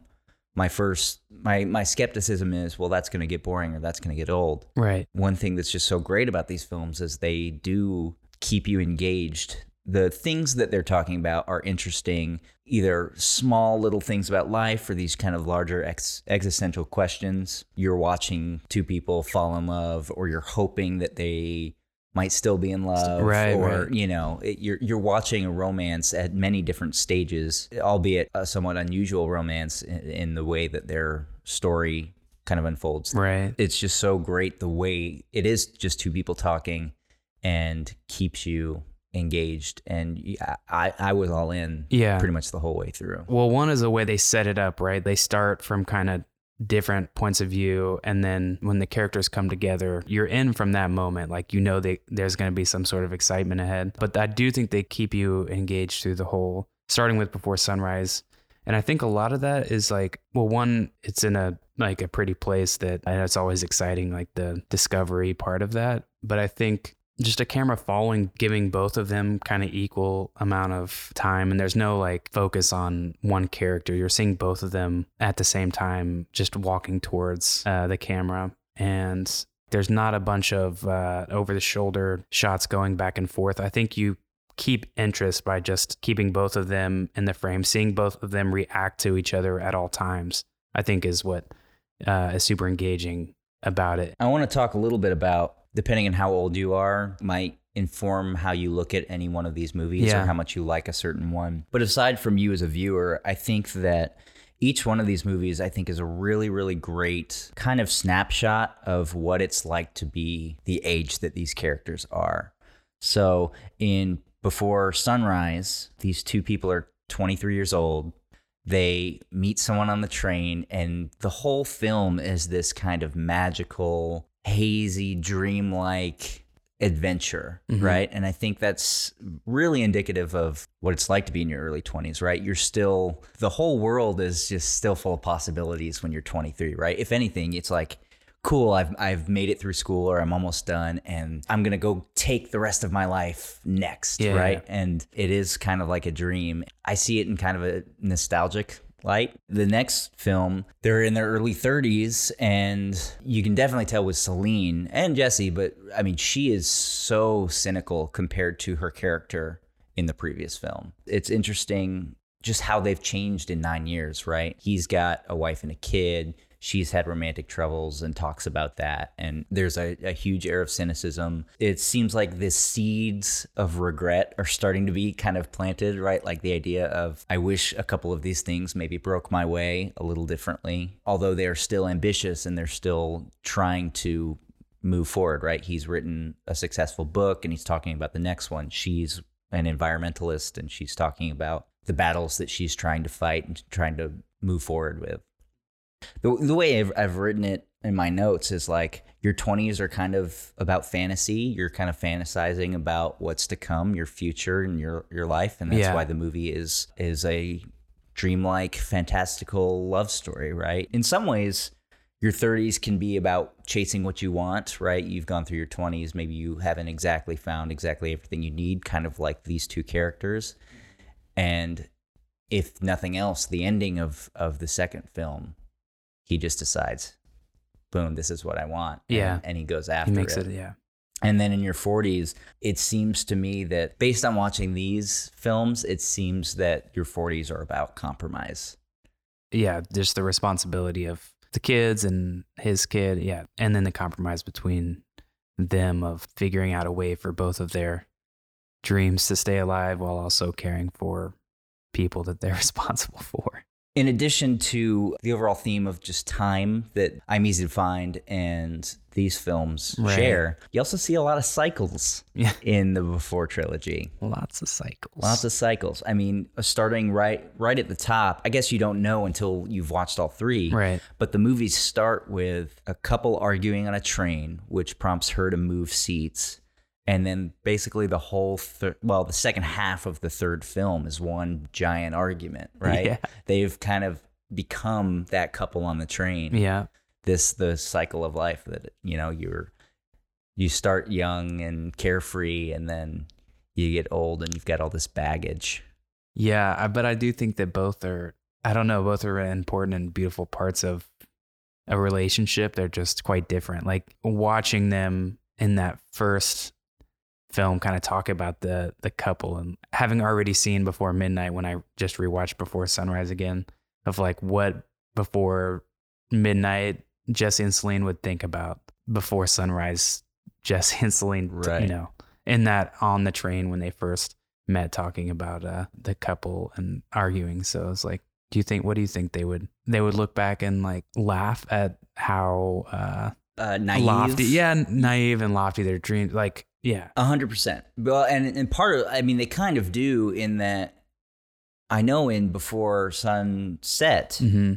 my first my my skepticism is, well, that's going to get boring or that's going to get old. right, one thing that's just so great about these films is they do keep you engaged. The things that they're talking about are interesting, either small little things about life or these kind of larger ex- existential questions. You're watching two people fall in love, or you're hoping that they might still be in love, Right, or right. you know, it, you're you're watching a romance at many different stages, albeit a somewhat unusual romance in, in the way that their story kind of unfolds right. it's just so great the way it is just two people talking and keeps you engaged and I, I was all in Yeah. pretty much the whole way through Well, one is the way they set it up, right? They start from kind of different points of view, and then when the characters come together, you're in from that moment. Like you know that there's going to be some sort of excitement ahead. But I do think they keep you engaged through the whole, starting with Before Sunrise. And I think a lot of that is like, well, one, it's in a like a pretty place that I know it's always exciting, like the discovery part of that. But I think just a camera following, giving both of them kind of equal amount of time, and there's no like focus on one character. You're seeing both of them at the same time, just walking towards uh, the camera, and there's not a bunch of uh, over the shoulder shots going back and forth. I think you keep interest by just keeping both of them in the frame, seeing both of them react to each other at all times. I think is what uh, is super engaging about it. i want to talk a little bit about depending on how old you are might inform how you look at any one of these movies Yeah. or how much you like a certain one but aside from you as a viewer i think that each one of these movies i think is a really really great kind of snapshot of what it's like to be the age that these characters are So in Before Sunrise, these two people are 23 years old. They meet someone on the train, and the whole film is this kind of magical, hazy, dreamlike adventure, mm-hmm. right? And I think that's really indicative of what it's like to be in your early 20s, right? You're still, the whole world is just still full of possibilities when you're 23, right? If anything, it's like, cool, I've, I've made it through school or I'm almost done and I'm going to go take the rest of my life next, Yeah. right? And it is kind of like a dream. I see it in kind of a nostalgic light. The next film, they're in their early 30s and you can definitely tell with Celine and Jesse, but I mean, she is so cynical compared to her character in the previous film. It's interesting just how they've changed in nine years, right? He's got a wife and a kid. She's had romantic troubles and talks about that. And there's a, a huge air of cynicism. It seems like the seeds of regret are starting to be kind of planted, right? Like the idea of, I wish a couple of these things maybe broke my way a little differently, although they're still ambitious and they're still trying to move forward, right? He's written a successful book and he's talking about the next one. She's an environmentalist and she's talking about the battles that she's trying to fight and trying to move forward with. The, the way I've, I've written it in my notes is like your 20s are kind of about fantasy. You're kind of fantasizing about what's to come, your future and your, your life. And that's Yeah. why the movie is, is a dreamlike, fantastical love story, right? In some ways, your 30s can be about chasing what you want, right? You've gone through your 20s, maybe you haven't exactly found exactly everything you need, kind of like these two characters. And if nothing else, the ending of of the second film, he just decides, boom, this is what I want. and- Yeah. and, he goes He after makes it. it, yeah. And then in your 40s, it seems to me that based on watching these films, it seems that your 40s are about compromise. Yeah, just the responsibility of the kids and his kid, yeah. And then the compromise between them of figuring out a way for both of their dreams to stay alive while also caring for people that they're responsible for. In addition to the overall theme of just time that I'm easy to find and these films Right. share, you also see a lot of cycles Yeah. in the Before trilogy. Lots of cycles. Lots of cycles. I mean, uh, starting right right at the top. I guess you don't know until you've watched all three. Right. But the movies start with a couple arguing on a train, which prompts her to move seats. And then basically the whole thir- well, the second half of the third film is one giant argument, right? Yeah. They've kind of become that couple on the train Yeah. this the cycle of life that you know you're you start young and carefree and then you get old and you've got all this baggage Yeah, but I do think that both are, I don't know, both are important and beautiful parts of a relationship. They're just quite different. Like watching them in that first film kind of talk about the the couple and having already seen before midnight when I just rewatched before sunrise again of like what before midnight Jesse and Celine would think about before sunrise Jesse and Celine Right. you know in that on the train when they first met talking about uh the couple and arguing so it's like do you think what do you think they would they would look back and like laugh at how uh uh naive lofty yeah naive and lofty their dreams like yeah A hundred percent. Well, and and part of, I mean, they kind of do in that. I know in Before Sunset, hmm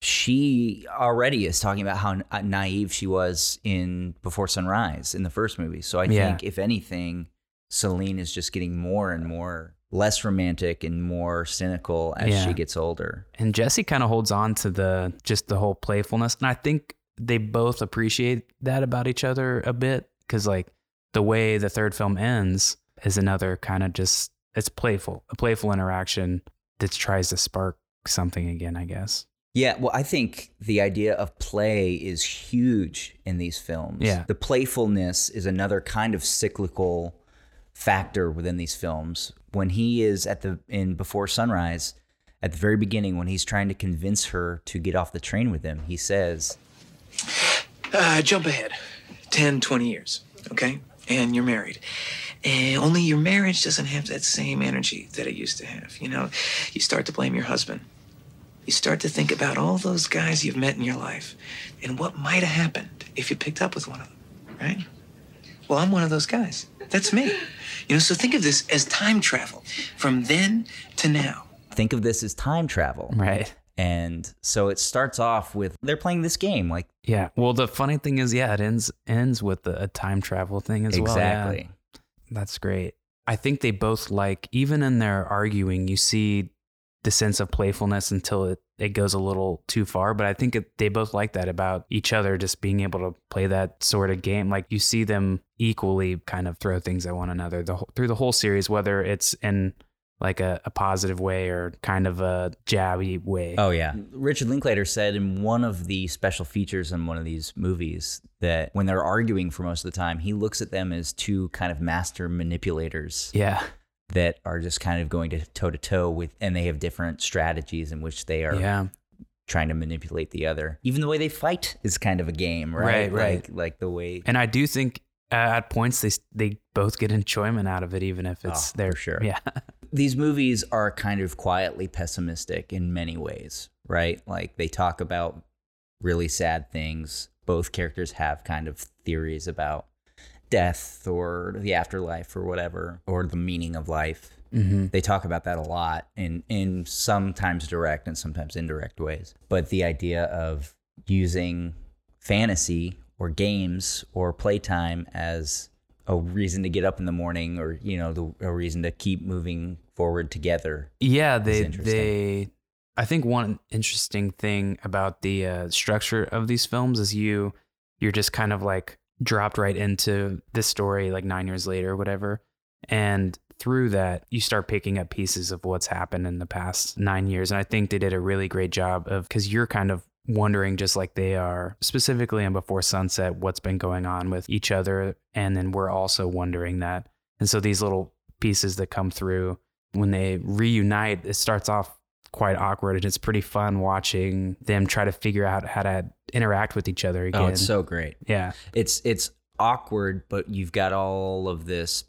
she already is talking about how naive she was in Before Sunrise in the first movie. So I Yeah. think, if anything, Celine is just getting more and more less romantic and more cynical as Yeah. she gets older. and Jesse kind of holds on to the just the whole playfulness and I think they both appreciate that about each other a bit cuz like the way the third film ends is another kind of just it's playful a playful interaction that tries to spark something again I guess Yeah, well, I think the idea of play is huge in these films. Yeah. The playfulness is another kind of cyclical factor within these films. When he is at the in Before Sunrise, at the very beginning, when he's trying to convince her to get off the train with him, he says, Uh, jump ahead 10, 20 years, okay? And you're married. And only your marriage doesn't have that same energy that it used to have. You know, you start to blame your husband. You start to think about all those guys you've met in your life and what might have happened if you picked up with one of them, right? Well, I'm one of those guys. That's me. You know, so think of this as time travel from then to now. think of this as time travel. right And so it starts off with they're playing this game like Yeah. Well, the funny thing is, yeah, it ends ends with a, a time travel thing as well. yeah. exactly. That's great. I think they both like, even in their arguing, you see the sense of playfulness until it, it goes a little too far. But I think it, they both like that about each other, just being able to play that sort of game. Like you see them equally kind of throw things at one another the whole, through the whole series, whether it's in like a, a positive way or kind of a jabby way. Oh yeah. Richard Linklater said in one of the special features in one of these movies that when they're arguing for most of the time, he looks at them as two kind of master manipulators Yeah. that are just kind of going to toe to toe with and they have different strategies in which they are Yeah. trying to manipulate the other. Even the way they fight is kind of a game, right? Right, right. Like like the way And I do think uh, at points they they both get enjoyment out of it, even if it's Oh, their for sure. Yeah. these movies are kind of quietly pessimistic in many ways, right? Like they talk about really sad things. Both characters have kind of theories about death or the afterlife or whatever, or the meaning of life. mm-hmm. They talk about that a lot in in sometimes direct and sometimes indirect ways. But the idea of using fantasy or games or playtime as a reason to get up in the morning or you know the, a reason to keep moving forward together. Yeah, they they I think one interesting thing about the uh, structure of these films is you you're just kind of like dropped right into this story like nine years later or whatever, and through that, you start picking up pieces of what's happened in the past nine years. And I think they did a really great job of because you're kind of wondering just like they are specifically in before sunset what's been going on with each other. And then we're also wondering that. And so these little pieces that come through when they reunite it starts off quite awkward and it's pretty fun watching them try to figure out how to interact with each other again Oh, it's so great. yeah. It's it's awkward, but you've got all of this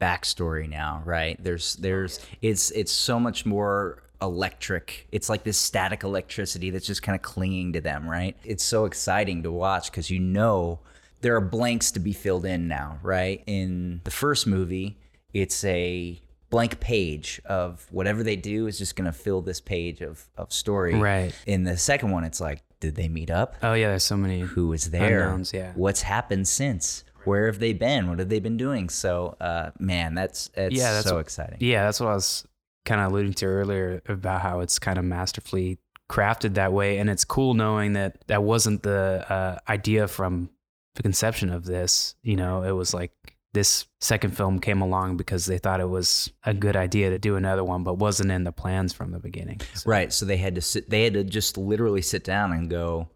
backstory now, right? There's there's it's it's so much more electric. It's like this static electricity that's just kind of clinging to them, right? It's so exciting to watch because you know there are blanks to be filled in now, right? In the first movie, it's a blank page of whatever they do is just going to fill this page of of story. Right. In the second one, it's like, did they meet up? oh yeah there's so many who was there, Unknowns, yeah. what's happened since, where have they been, what have they been doing. So, uh, man, that's it's Yeah, that's so what- exciting. Yeah, that's what I was kind of alluding to earlier about how it's kind of masterfully crafted that way, and it's cool knowing that that wasn't the uh, idea from the conception of this. You know, it was like this second film came along because they thought it was a good idea to do another one, but wasn't in the plans from the beginning. So- Right. So they had to sit. They had to just literally sit down and go.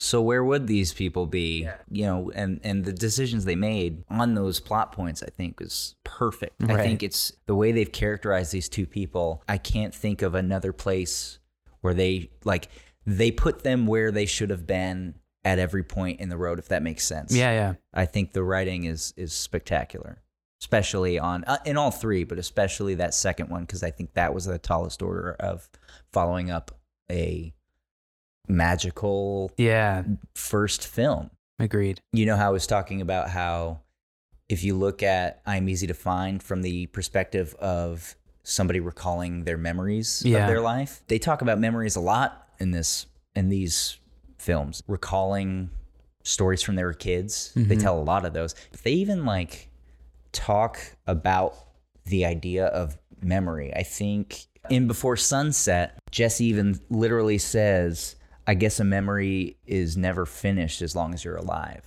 So where would these people be? You know, and and the decisions they made on those plot points, I think, was perfect. I think it's the way they've characterized these two people. I can't think of another place where they like they put them where they should have been at every point in the road. If that makes sense. Yeah, yeah. I think the writing is is spectacular, especially on uh, in all three, but especially that second one because I think that was the tallest order of following up a magical Yeah, first film. agreed. You know how I was talking about how if you look at I'm Easy to Find from the perspective of somebody recalling their memories Yeah. of their life, they talk about memories a lot in this in these films, recalling stories from their kids. They mm-hmm. tell a lot of those. They even like talk about the idea of memory. I think in Before Sunset, Jesse even literally says, I guess a memory is never finished as long as you're alive.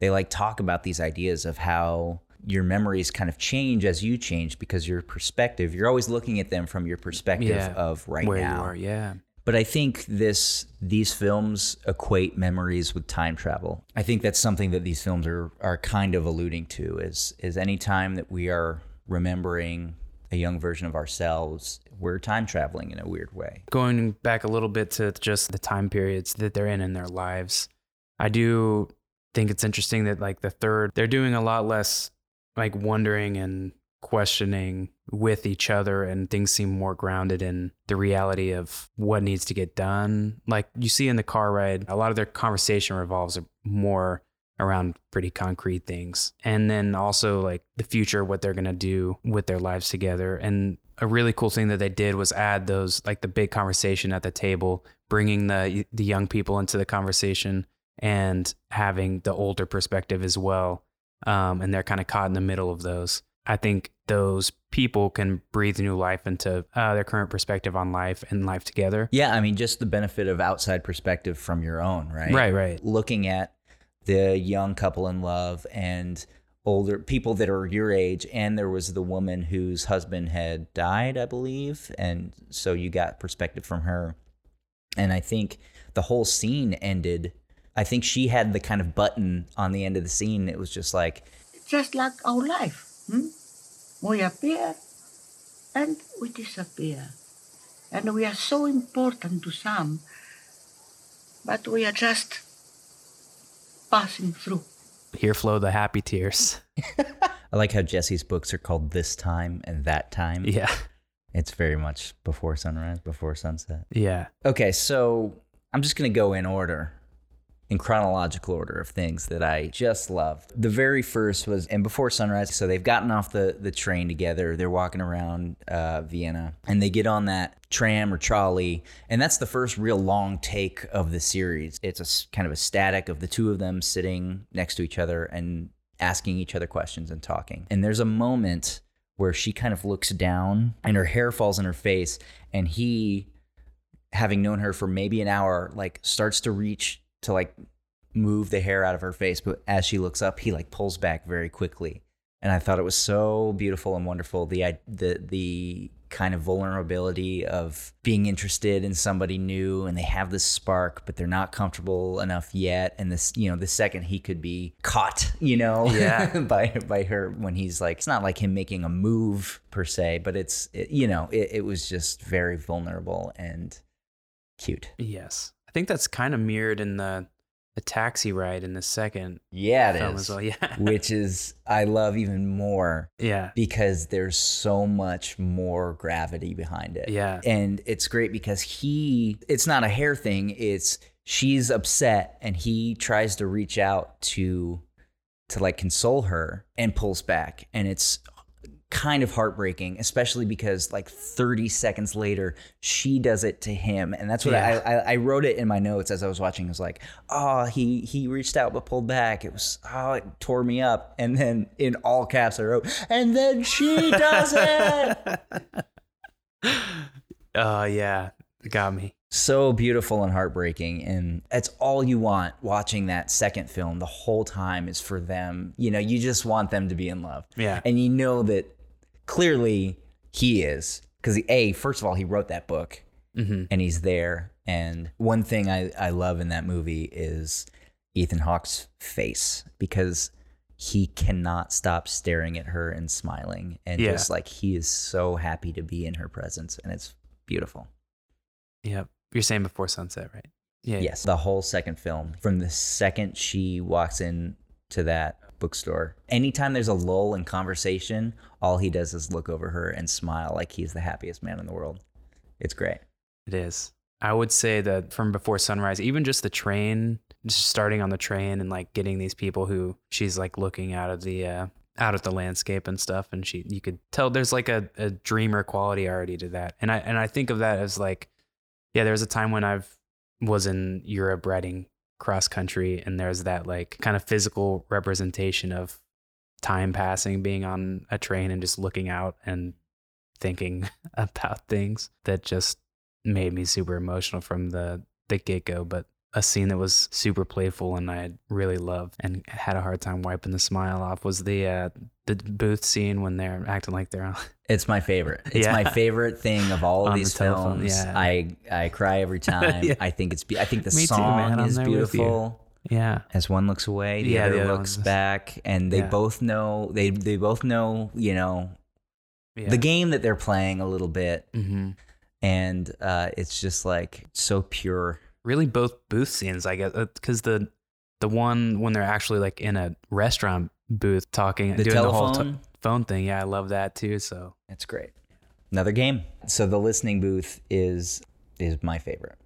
They like talk about these ideas of how your memories kind of change as you change because your perspective, you're always looking at them from your perspective Yeah, of right Where now. you are, yeah. But I think this these films equate memories with time travel. I think that's something that these films are are kind of alluding to is is any time that we are remembering a young version of ourselves, we're time traveling in a weird way. going back a little bit to just the time periods that they're in in their lives i do think it's interesting that like the third they're doing a lot less like wondering and questioning with each other and things seem more grounded in the reality of what needs to get done like you see in the car ride a lot of their conversation revolves more around pretty concrete things. And then also like the future what they're going to do with their lives together. And a really cool thing that they did was add those like the big conversation at the table bringing the the young people into the conversation and having the older perspective as well. Um, and they're kind of caught in the middle of those. I think those people can breathe new life into uh, their current perspective on life and life together. Yeah, I mean just the benefit of outside perspective from your own, right? right right. Looking at the young couple in love and older people that are your age and there was the woman whose husband had died i believe and so you got perspective from her and i think the whole scene ended i think she had the kind of button on the end of the scene it was just like just like our life. Hmm? We appear and we disappear. And we are so important to some, but we are just passing through. here flow the happy tears. I like how jesse's books are called this time and that time. Yeah. It's very much before sunrise before sunset. Yeah. Okay, so I'm just going to go in order, in chronological order of things that I just loved. The very first was, and before sunrise, so they've gotten off the, the train together. They're walking around uh, Vienna, and they get on that tram or trolley, and that's the first real long take of the series. It's a kind of a static of the two of them sitting next to each other and asking each other questions and talking. And there's a moment where she kind of looks down and her hair falls in her face, and he having known her for maybe an hour, like starts to reach to like move the hair out of her face. But as she looks up, he like pulls back very quickly. and I thought it was so beautiful and wonderful. The the the kind of vulnerability of being interested in somebody new, and they have this spark, but they're not comfortable enough yet. And this, you know, the second he could be caught, you know, Yeah. by by her when he's like, it's not like him making a move per se, but it's it, you know, it, it was just very vulnerable and cute. Yes. I think that's kind of mirrored in the the taxi ride in the second Yeah, it film is. as well. Yeah. Which is I love even more yeah. because there's so much more gravity behind it. Yeah. And it's great because he it's not a hair thing, it's she's upset and he tries to reach out to to like console her and pulls back and it's kind of heartbreaking especially because like 30 seconds later she does it to him and that's what Yeah. I, I i wrote it in my notes as i was watching it was like oh he he reached out but pulled back it was oh it tore me up and then in all caps i wrote and then she does it Oh yeah. It got me. so beautiful and heartbreaking and that's all you want watching that second film the whole time is for them you know you just want them to be in love Yeah. and you know that clearly he is because a first of all he wrote that book Mm-hmm. and he's there and one thing I, I love in that movie is ethan hawke's face because he cannot stop staring at her and smiling and Yeah. just like he is so happy to be in her presence and it's beautiful yeah You're saying before sunset, right? Yeah. Yes, the whole second film. From the second she walks in to that bookstore, anytime there's a lull in conversation, all he does is look over her and smile like he's the happiest man in the world. It's great. It is. I would say that from before sunrise, even just the train, just starting on the train and like getting these people who she's like looking out of the uh, out at the landscape and stuff, and she you could tell there's like a, a dreamer quality already to that, and I and I think of that as like, yeah, there was a time when I've was in Europe riding cross country, and there's that like kind of physical representation of time passing, being on a train and just looking out and thinking about things that just made me super emotional from the the get go. But a scene that was super playful and I really loved and had a hard time wiping the smile off was the uh, the booth scene when they're acting like they're on. It's my favorite. It's Yeah. my favorite thing of all of On the these telephone, films. yeah. I I cry every time. Yeah. I think it's be- I think the Me too, song man. Is there with you. beautiful. Yeah, As one looks away, the Yeah, other the looks one's- back, and they both know they they both know you know the game that they're playing a little bit, hmm and uh, it's just like so pure. Really, both booth scenes, I guess, because the the one when they're actually like in a restaurant booth talking, The doing the whole t- phone thing. Yeah, I love that too. So It's great. Another game. So the listening booth is is my favorite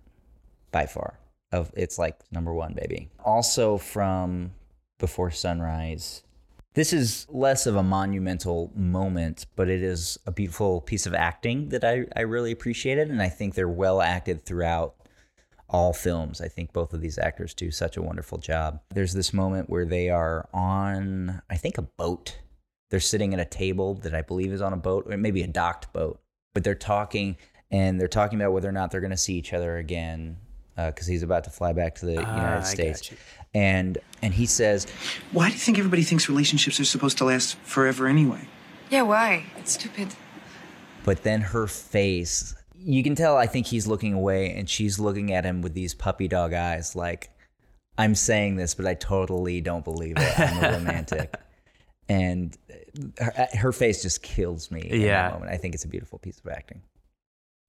by far. Of it's like number one, baby. Also from Before Sunrise. This is less of a monumental moment, but it is a beautiful piece of acting that I, I really appreciated, and I think they're well acted throughout all films. I think both of these actors do such a wonderful job. There's this moment where they are on, I think, a boat. They're sitting at a table that I believe is on a boat, or maybe a docked boat, but they're talking and they're talking about whether or not they're going to see each other again because he's about to fly back to the Ah, United I States. got you. And and he says, Why do you think everybody thinks relationships are supposed to last forever anyway? Yeah, why? It's stupid. but then her face, you can tell. I think he's looking away, and she's looking at him with these puppy dog eyes, like, "I'm saying this, but I totally don't believe it. I'm a romantic." and her, her face just kills me. In Yeah. that moment. I think it's a beautiful piece of acting.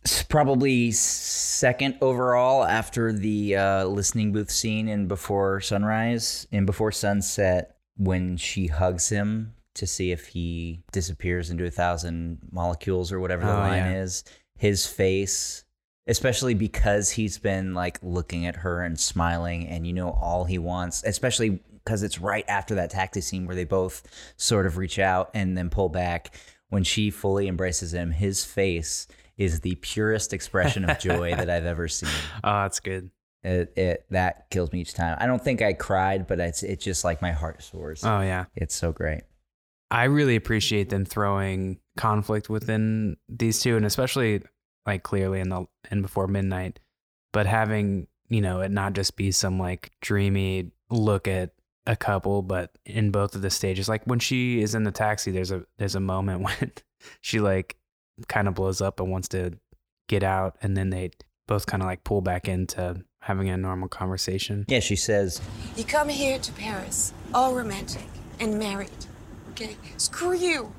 It's probably second overall after the uh, listening booth scene in Before Sunrise, in Before Sunset, when she hugs him to see if he disappears into a thousand molecules or whatever the Oh, line yeah. is. His face, especially because he's been like looking at her and smiling, and you know all he wants, especially because it's right after that taxi scene where they both sort of reach out and then pull back. When she fully embraces him, his face is the purest expression of joy that I've ever seen. Oh, that's good. It, it that kills me each time. I don't think I cried, but it's it's just like my heart soars. Oh yeah. It's so great. I really appreciate them throwing conflict within these two, and especially like clearly in the and before midnight, but having you know it not just be some like dreamy look at a couple, but in both of the stages, like when she is in the taxi, there's a there's a moment when she like kind of blows up and wants to get out, and then they both kind of like pull back into having a normal conversation. Yeah, she says, You come here to Paris, all romantic and married. Okay? Screw you.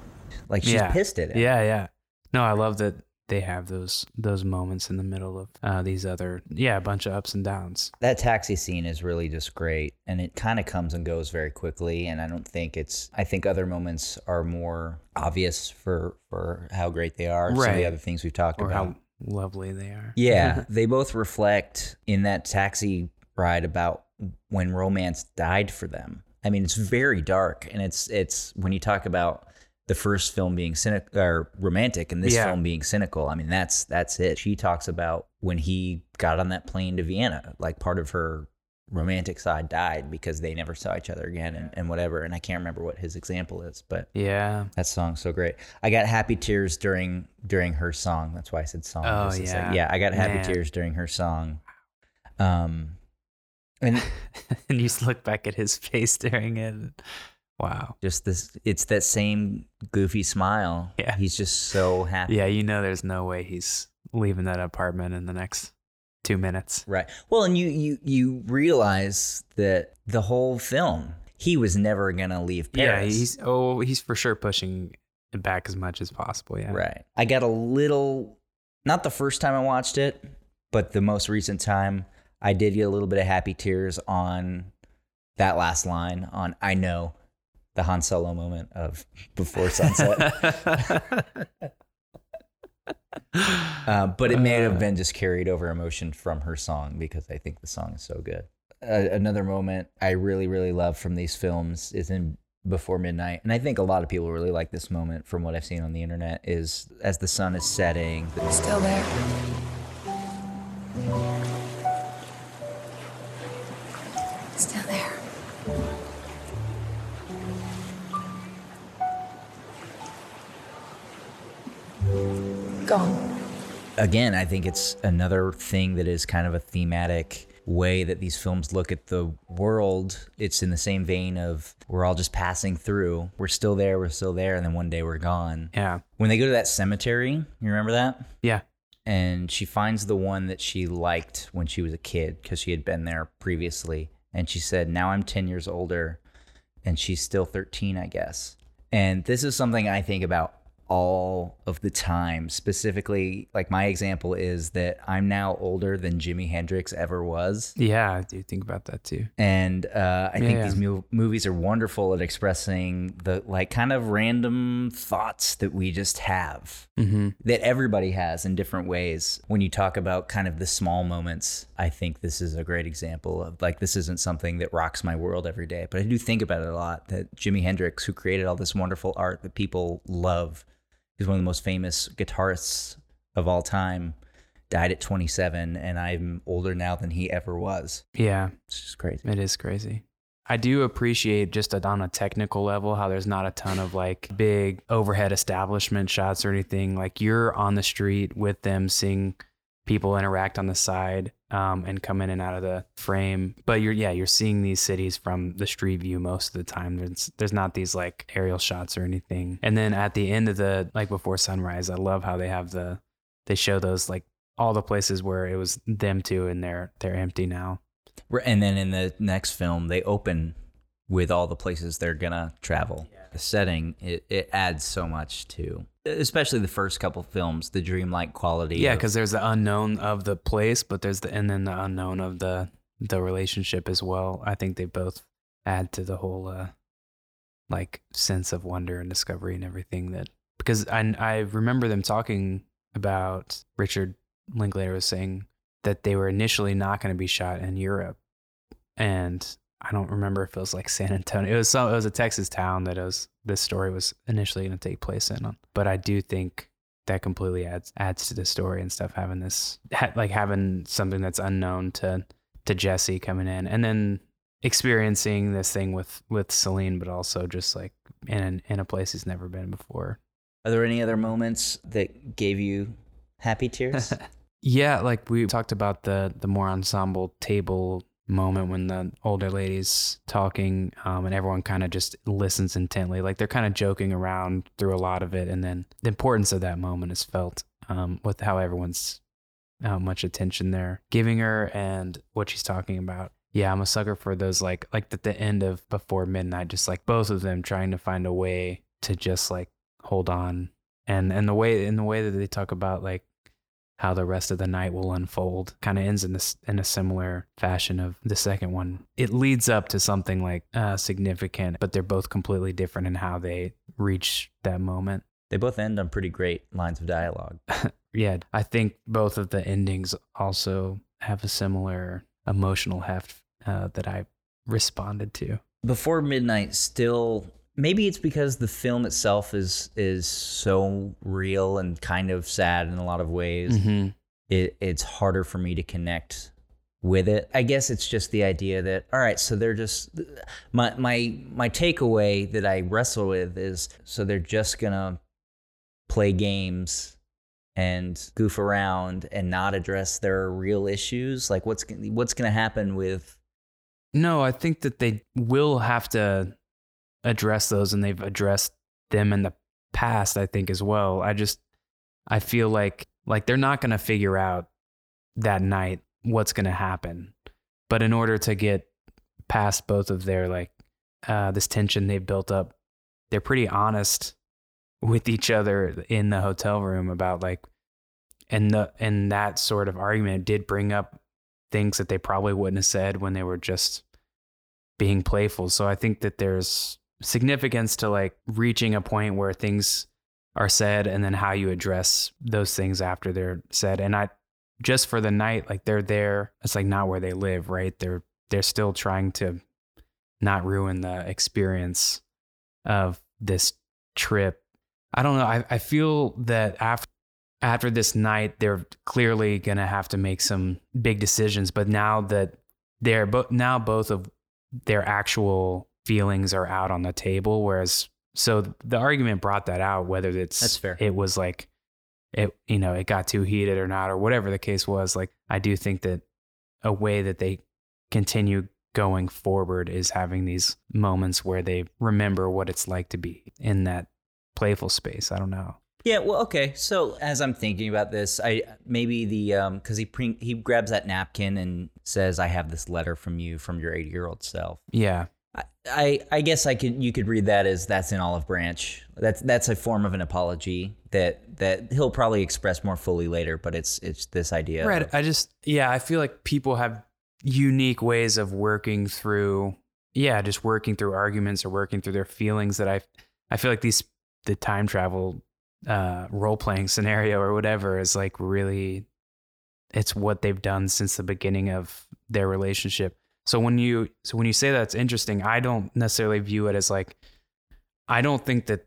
like she's yeah. pissed at it. Yeah, yeah. No, I love that they have those those moments in the middle of uh, these other yeah, a bunch of ups and downs. That taxi scene is really just great and it kind of comes and goes very quickly and I don't think it's I think other moments are more obvious for for how great they are. Some of the other things we've talked Or about. how lovely they are. Yeah, they both reflect in that taxi ride about when romance died for them. I mean, it's very dark, and it's it's when you talk about the first film being cynic or romantic, and this Yeah. film being cynical. I mean, that's that's it. She talks about when he got on that plane to Vienna, like part of her romantic side died because they never saw each other again, and, and whatever. And I can't remember what his example is, but Yeah. that song's so great. I got happy tears during during her song. That's why I said song. Oh, just a sec. yeah. yeah. I got happy Man. tears during her song. Um, and and you just look back at his face during it. Wow. just this, it's that same goofy smile. Yeah. he's just so happy. Yeah, you know there's no way he's leaving that apartment in the next two minutes. Right. Well, and you you you realize that the whole film, he was never gonna leave Yeah, Paris. he's oh he's for sure pushing it back as much as possible. Yeah. Right. I got a little, not the first time I watched it, but the most recent time, I did get a little bit of happy tears on that last line on I know the Han Solo moment of Before Sunset. uh, but it may have been just carried over emotion from her song because I think the song is so good. Uh, another moment I really, really love from these films is in Before Midnight. And I think a lot of people really like this moment from what I've seen on the internet is as the sun is setting. Still there. Gone. again, I think it's another thing that is kind of a thematic way that these films look at the world. It's in the same vein of we're all just passing through. We're still there, we're still there, and then one day we're gone. Yeah. When they go to that cemetery, you remember that? Yeah. And she finds the one that she liked when she was a kid because she had been there previously. And she said, Now I'm 10 years older, and she's still 13, I guess. And this is something I think about all of the time. Specifically, like my example is that I'm now older than Jimi Hendrix ever was. Yeah, I do think about that too. And uh, I think Yeah. these movies are wonderful at expressing the like kind of random thoughts that we just have Mm-hmm. that everybody has in different ways. When you talk about kind of the small moments, I think this is a great example of like this isn't something that rocks my world every day, but I do think about it a lot that Jimi Hendrix, who created all this wonderful art that people love, is one of the most famous guitarists of all time, died at 27, and I'm older now than he ever was. Yeah, It's just crazy. it is crazy. I do appreciate just on a technical level how there's not a ton of like big overhead establishment shots or anything. Like you're on the street with them, seeing people interact on the side um, and come in and out of the frame. But you're yeah, you're seeing these cities from the street view most of the time. There's there's not these like aerial shots or anything. And then at the end of the like before sunrise, I love how they have the they show those like all the places where it was them two and they're they're empty now. And then in the next film, they open with all the places they're gonna travel. The setting it, it adds so much to, especially the first couple films, the dreamlike quality. Yeah, because there's the unknown of the place, but there's the and then the unknown of the the relationship as well. I think they both add to the whole uh like sense of wonder and discovery and everything that because I I remember them talking about Richard Linklater was saying that they were initially not going to be shot in Europe, and I don't remember if it was like San Antonio. It was some, it was a Texas town that it was this story was initially going to take place in. Um, but I do think that completely adds adds to the story and stuff. Having this ha- like having something that's unknown to to Jesse coming in, and then experiencing this thing with with Celine, but also just like in in a place he's never been before. Are there any other moments that gave you happy tears? Yeah, like we talked about the the more ensemble table moment when the older lady's talking um, and everyone kind of just listens intently. Like they're kind of joking around through a lot of it. And then the importance of that moment is felt um, with how everyone's how much attention they're giving her and what she's talking about. Yeah, I'm a sucker for those like like at the end of Before Midnight, just like both of them trying to find a way to just like hold on and and the way in the way that they talk about like how the rest of the night will unfold. Kind of ends in this in a similar fashion of the second one. It leads up to something like uh, significant but they're both completely different in how they reach that moment. They both end on pretty great lines of dialogue. yeah i think both of the endings also have a similar emotional heft uh, that i responded to. Before Midnight still maybe it's because the film itself is is so real and kind of sad in a lot of ways. mm-hmm. It it's harder for me to connect with it. I guess it's just the idea that all right, so they're just my my my takeaway that I wrestle with is so they're just going to play games and goof around and not address their real issues like what's what's going to happen with No, I think that they will have to address those and they've addressed them in the past, I think as well. I just I feel like like they're not going to figure out that night what's going to happen. But in order to get past both of their like uh this tension they've built up, they're pretty honest with each other in the hotel room about like and the and that sort of argument did bring up things that they probably wouldn't have said when they were just being playful. So I think that there's significance to like reaching a point where things are said and then how you address those things after they're said. And I just for the night, like they're there, it's like not where they live, right? They're they're still trying to not ruin the experience of this trip. I don't know. I, I feel that after after this night, they're clearly gonna have to make some big decisions. But now that they're both now both of their actual feelings are out on the table, whereas so the argument brought that out, whether it's That's fair. it was like it you know it got too heated or not or whatever the case was. Like I do think that a way that they continue going forward is having these moments where they remember what it's like to be in that playful space. I don't know. Yeah, well, okay. So as I'm thinking about this, I maybe the um because he pre- he grabs that napkin and says, "I have this letter from you from your 80 year old self." Yeah. I, I guess I could you could read that as that's an olive branch. That's that's a form of an apology that that he'll probably express more fully later. But it's it's this idea. Right. of- I just, yeah, I feel like people have unique ways of working through, yeah, just working through arguments or working through their feelings that I, I feel like these, the time travel uh, role playing scenario or whatever is like really, it's what they've done since the beginning of their relationship. So when you, so when you say that's interesting, I don't necessarily view it as like, I don't think that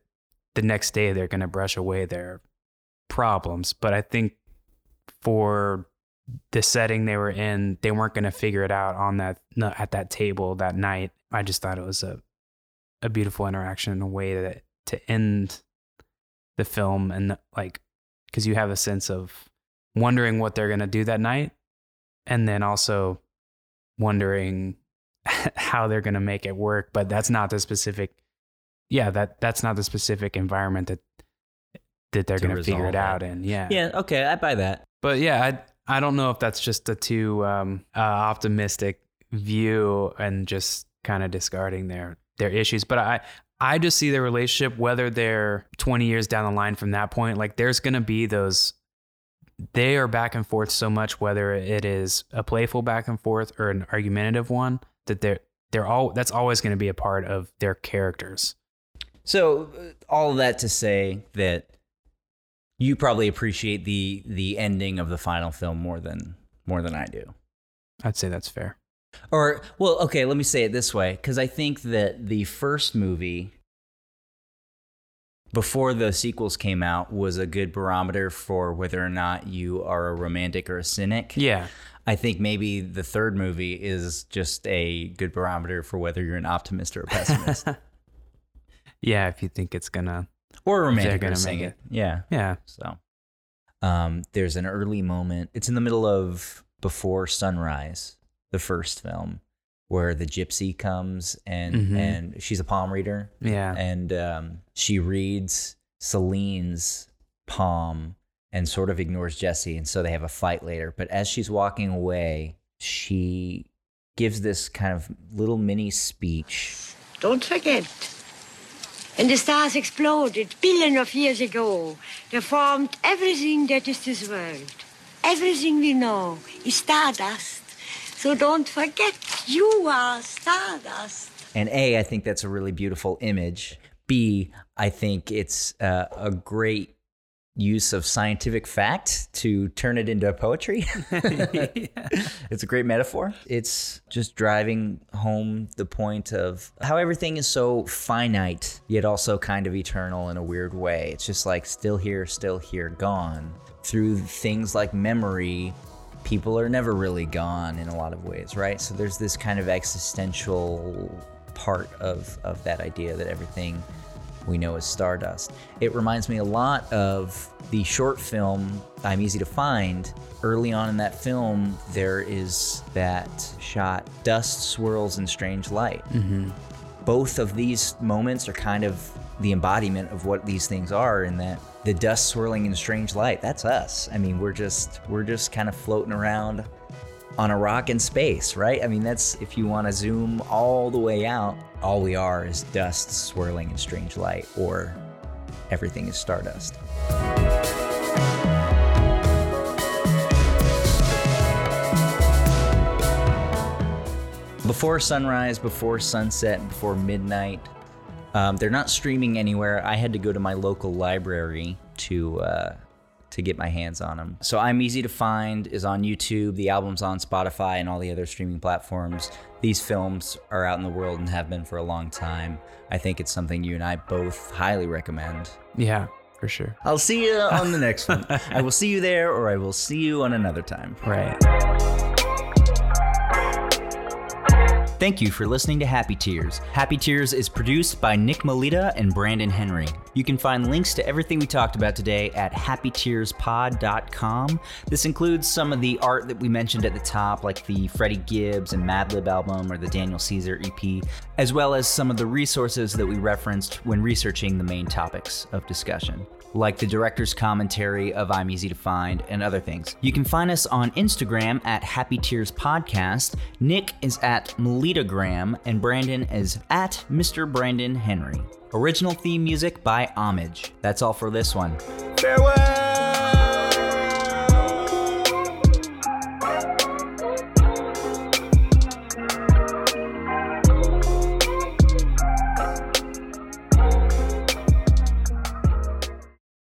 the next day they're going to brush away their problems, but I think for the setting they were in, they weren't going to figure it out on that at that table that night. I just thought it was a a beautiful interaction in a way that to end the film and like because you have a sense of wondering what they're going to do that night and then also wondering how they're going to make it work but that's not the specific yeah that that's not the specific environment that that they're To going to figure resolve it out it. in yeah yeah. Okay, I buy that. but yeah, I I don't know if that's just a too um, uh, optimistic view and just kind of discarding their their issues. But I I just see the relationship, whether they're 20 years down the line from that point, like there's gonna be those. They are back and forth so much, whether it is a playful back and forth or an argumentative one, that they're they're all that's always going to be a part of their characters. So uh, all of that to say that you probably appreciate the the ending of the final film more than more than I do. I'd say that's fair. Or well, okay, let me say it this way cuz I think that the first movie before the sequels came out was a good barometer for whether or not you are a romantic or a cynic. Yeah, I think maybe the third movie is just a good barometer for whether you're an optimist or a pessimist yeah. If you think it's gonna, or a romantic or gonna a make cynic. it. Yeah. yeah, So um, there's an early moment. It's in the middle of before sunrise. the first film, where the gypsy comes and Mhm. and she's a palm reader Yeah. and um, she reads Celine's palm and sort of ignores Jesse, and so they have a fight later. But as she's walking away, she gives this kind of little mini speech. Don't forget. When the stars exploded billions of years ago, they formed everything that is this world. Everything we know is stardust. So don't forget, you are stardust. And A, I think that's a really beautiful image. B, I think it's uh, a great use of scientific fact to turn it into poetry. It's a great metaphor. It's just driving home the point of how everything is so finite, yet also kind of eternal in a weird way. It's just like still here, still here, gone. Through things like memory, people are never really gone in a lot of ways, right? So there's this kind of existential part of, of that idea that everything we know as Stardust. It reminds me a lot of the short film I'm Easy to Find. Early on in that film, there is that shot dust swirls in strange light. Mm-hmm. Both of these moments are kind of the embodiment of what these things are in that the dust swirling in strange light that's us i mean we're just we're just kind of floating around on a rock in space, right? I mean, that's if you want to zoom all the way out, all we are is dust swirling in strange light, or everything is stardust. Before sunrise, before sunset, before midnight, um, they're not streaming anywhere. I had to go to my local library to uh, to get my hands on them. So I'm easy to find is on YouTube. The album's on Spotify and all the other streaming platforms. These films are out in the world and have been for a long time. I think it's something you and I both highly recommend. Yeah, for sure. I'll see you on the next one. I will see you there, or I will see you on another time. Right. Thank you for listening to Happy Tears. Happy Tears is produced by Nick Melita and Brandon Henry. You can find links to everything we talked about today at happytearspod.com. This includes some of the art that we mentioned at the top, like the Freddie Gibbs and Madlib album or the Daniel Caesar EP, as well as some of the resources that we referenced when researching the main topics of discussion like the director's commentary of I'm Easy to Find and other things. You can find us on Instagram at Happy Tears Podcast. Nick is at Melitagram and Brandon is at Mr. Brandon Henry. Original theme music by Homage. That's all for this one. Farewell.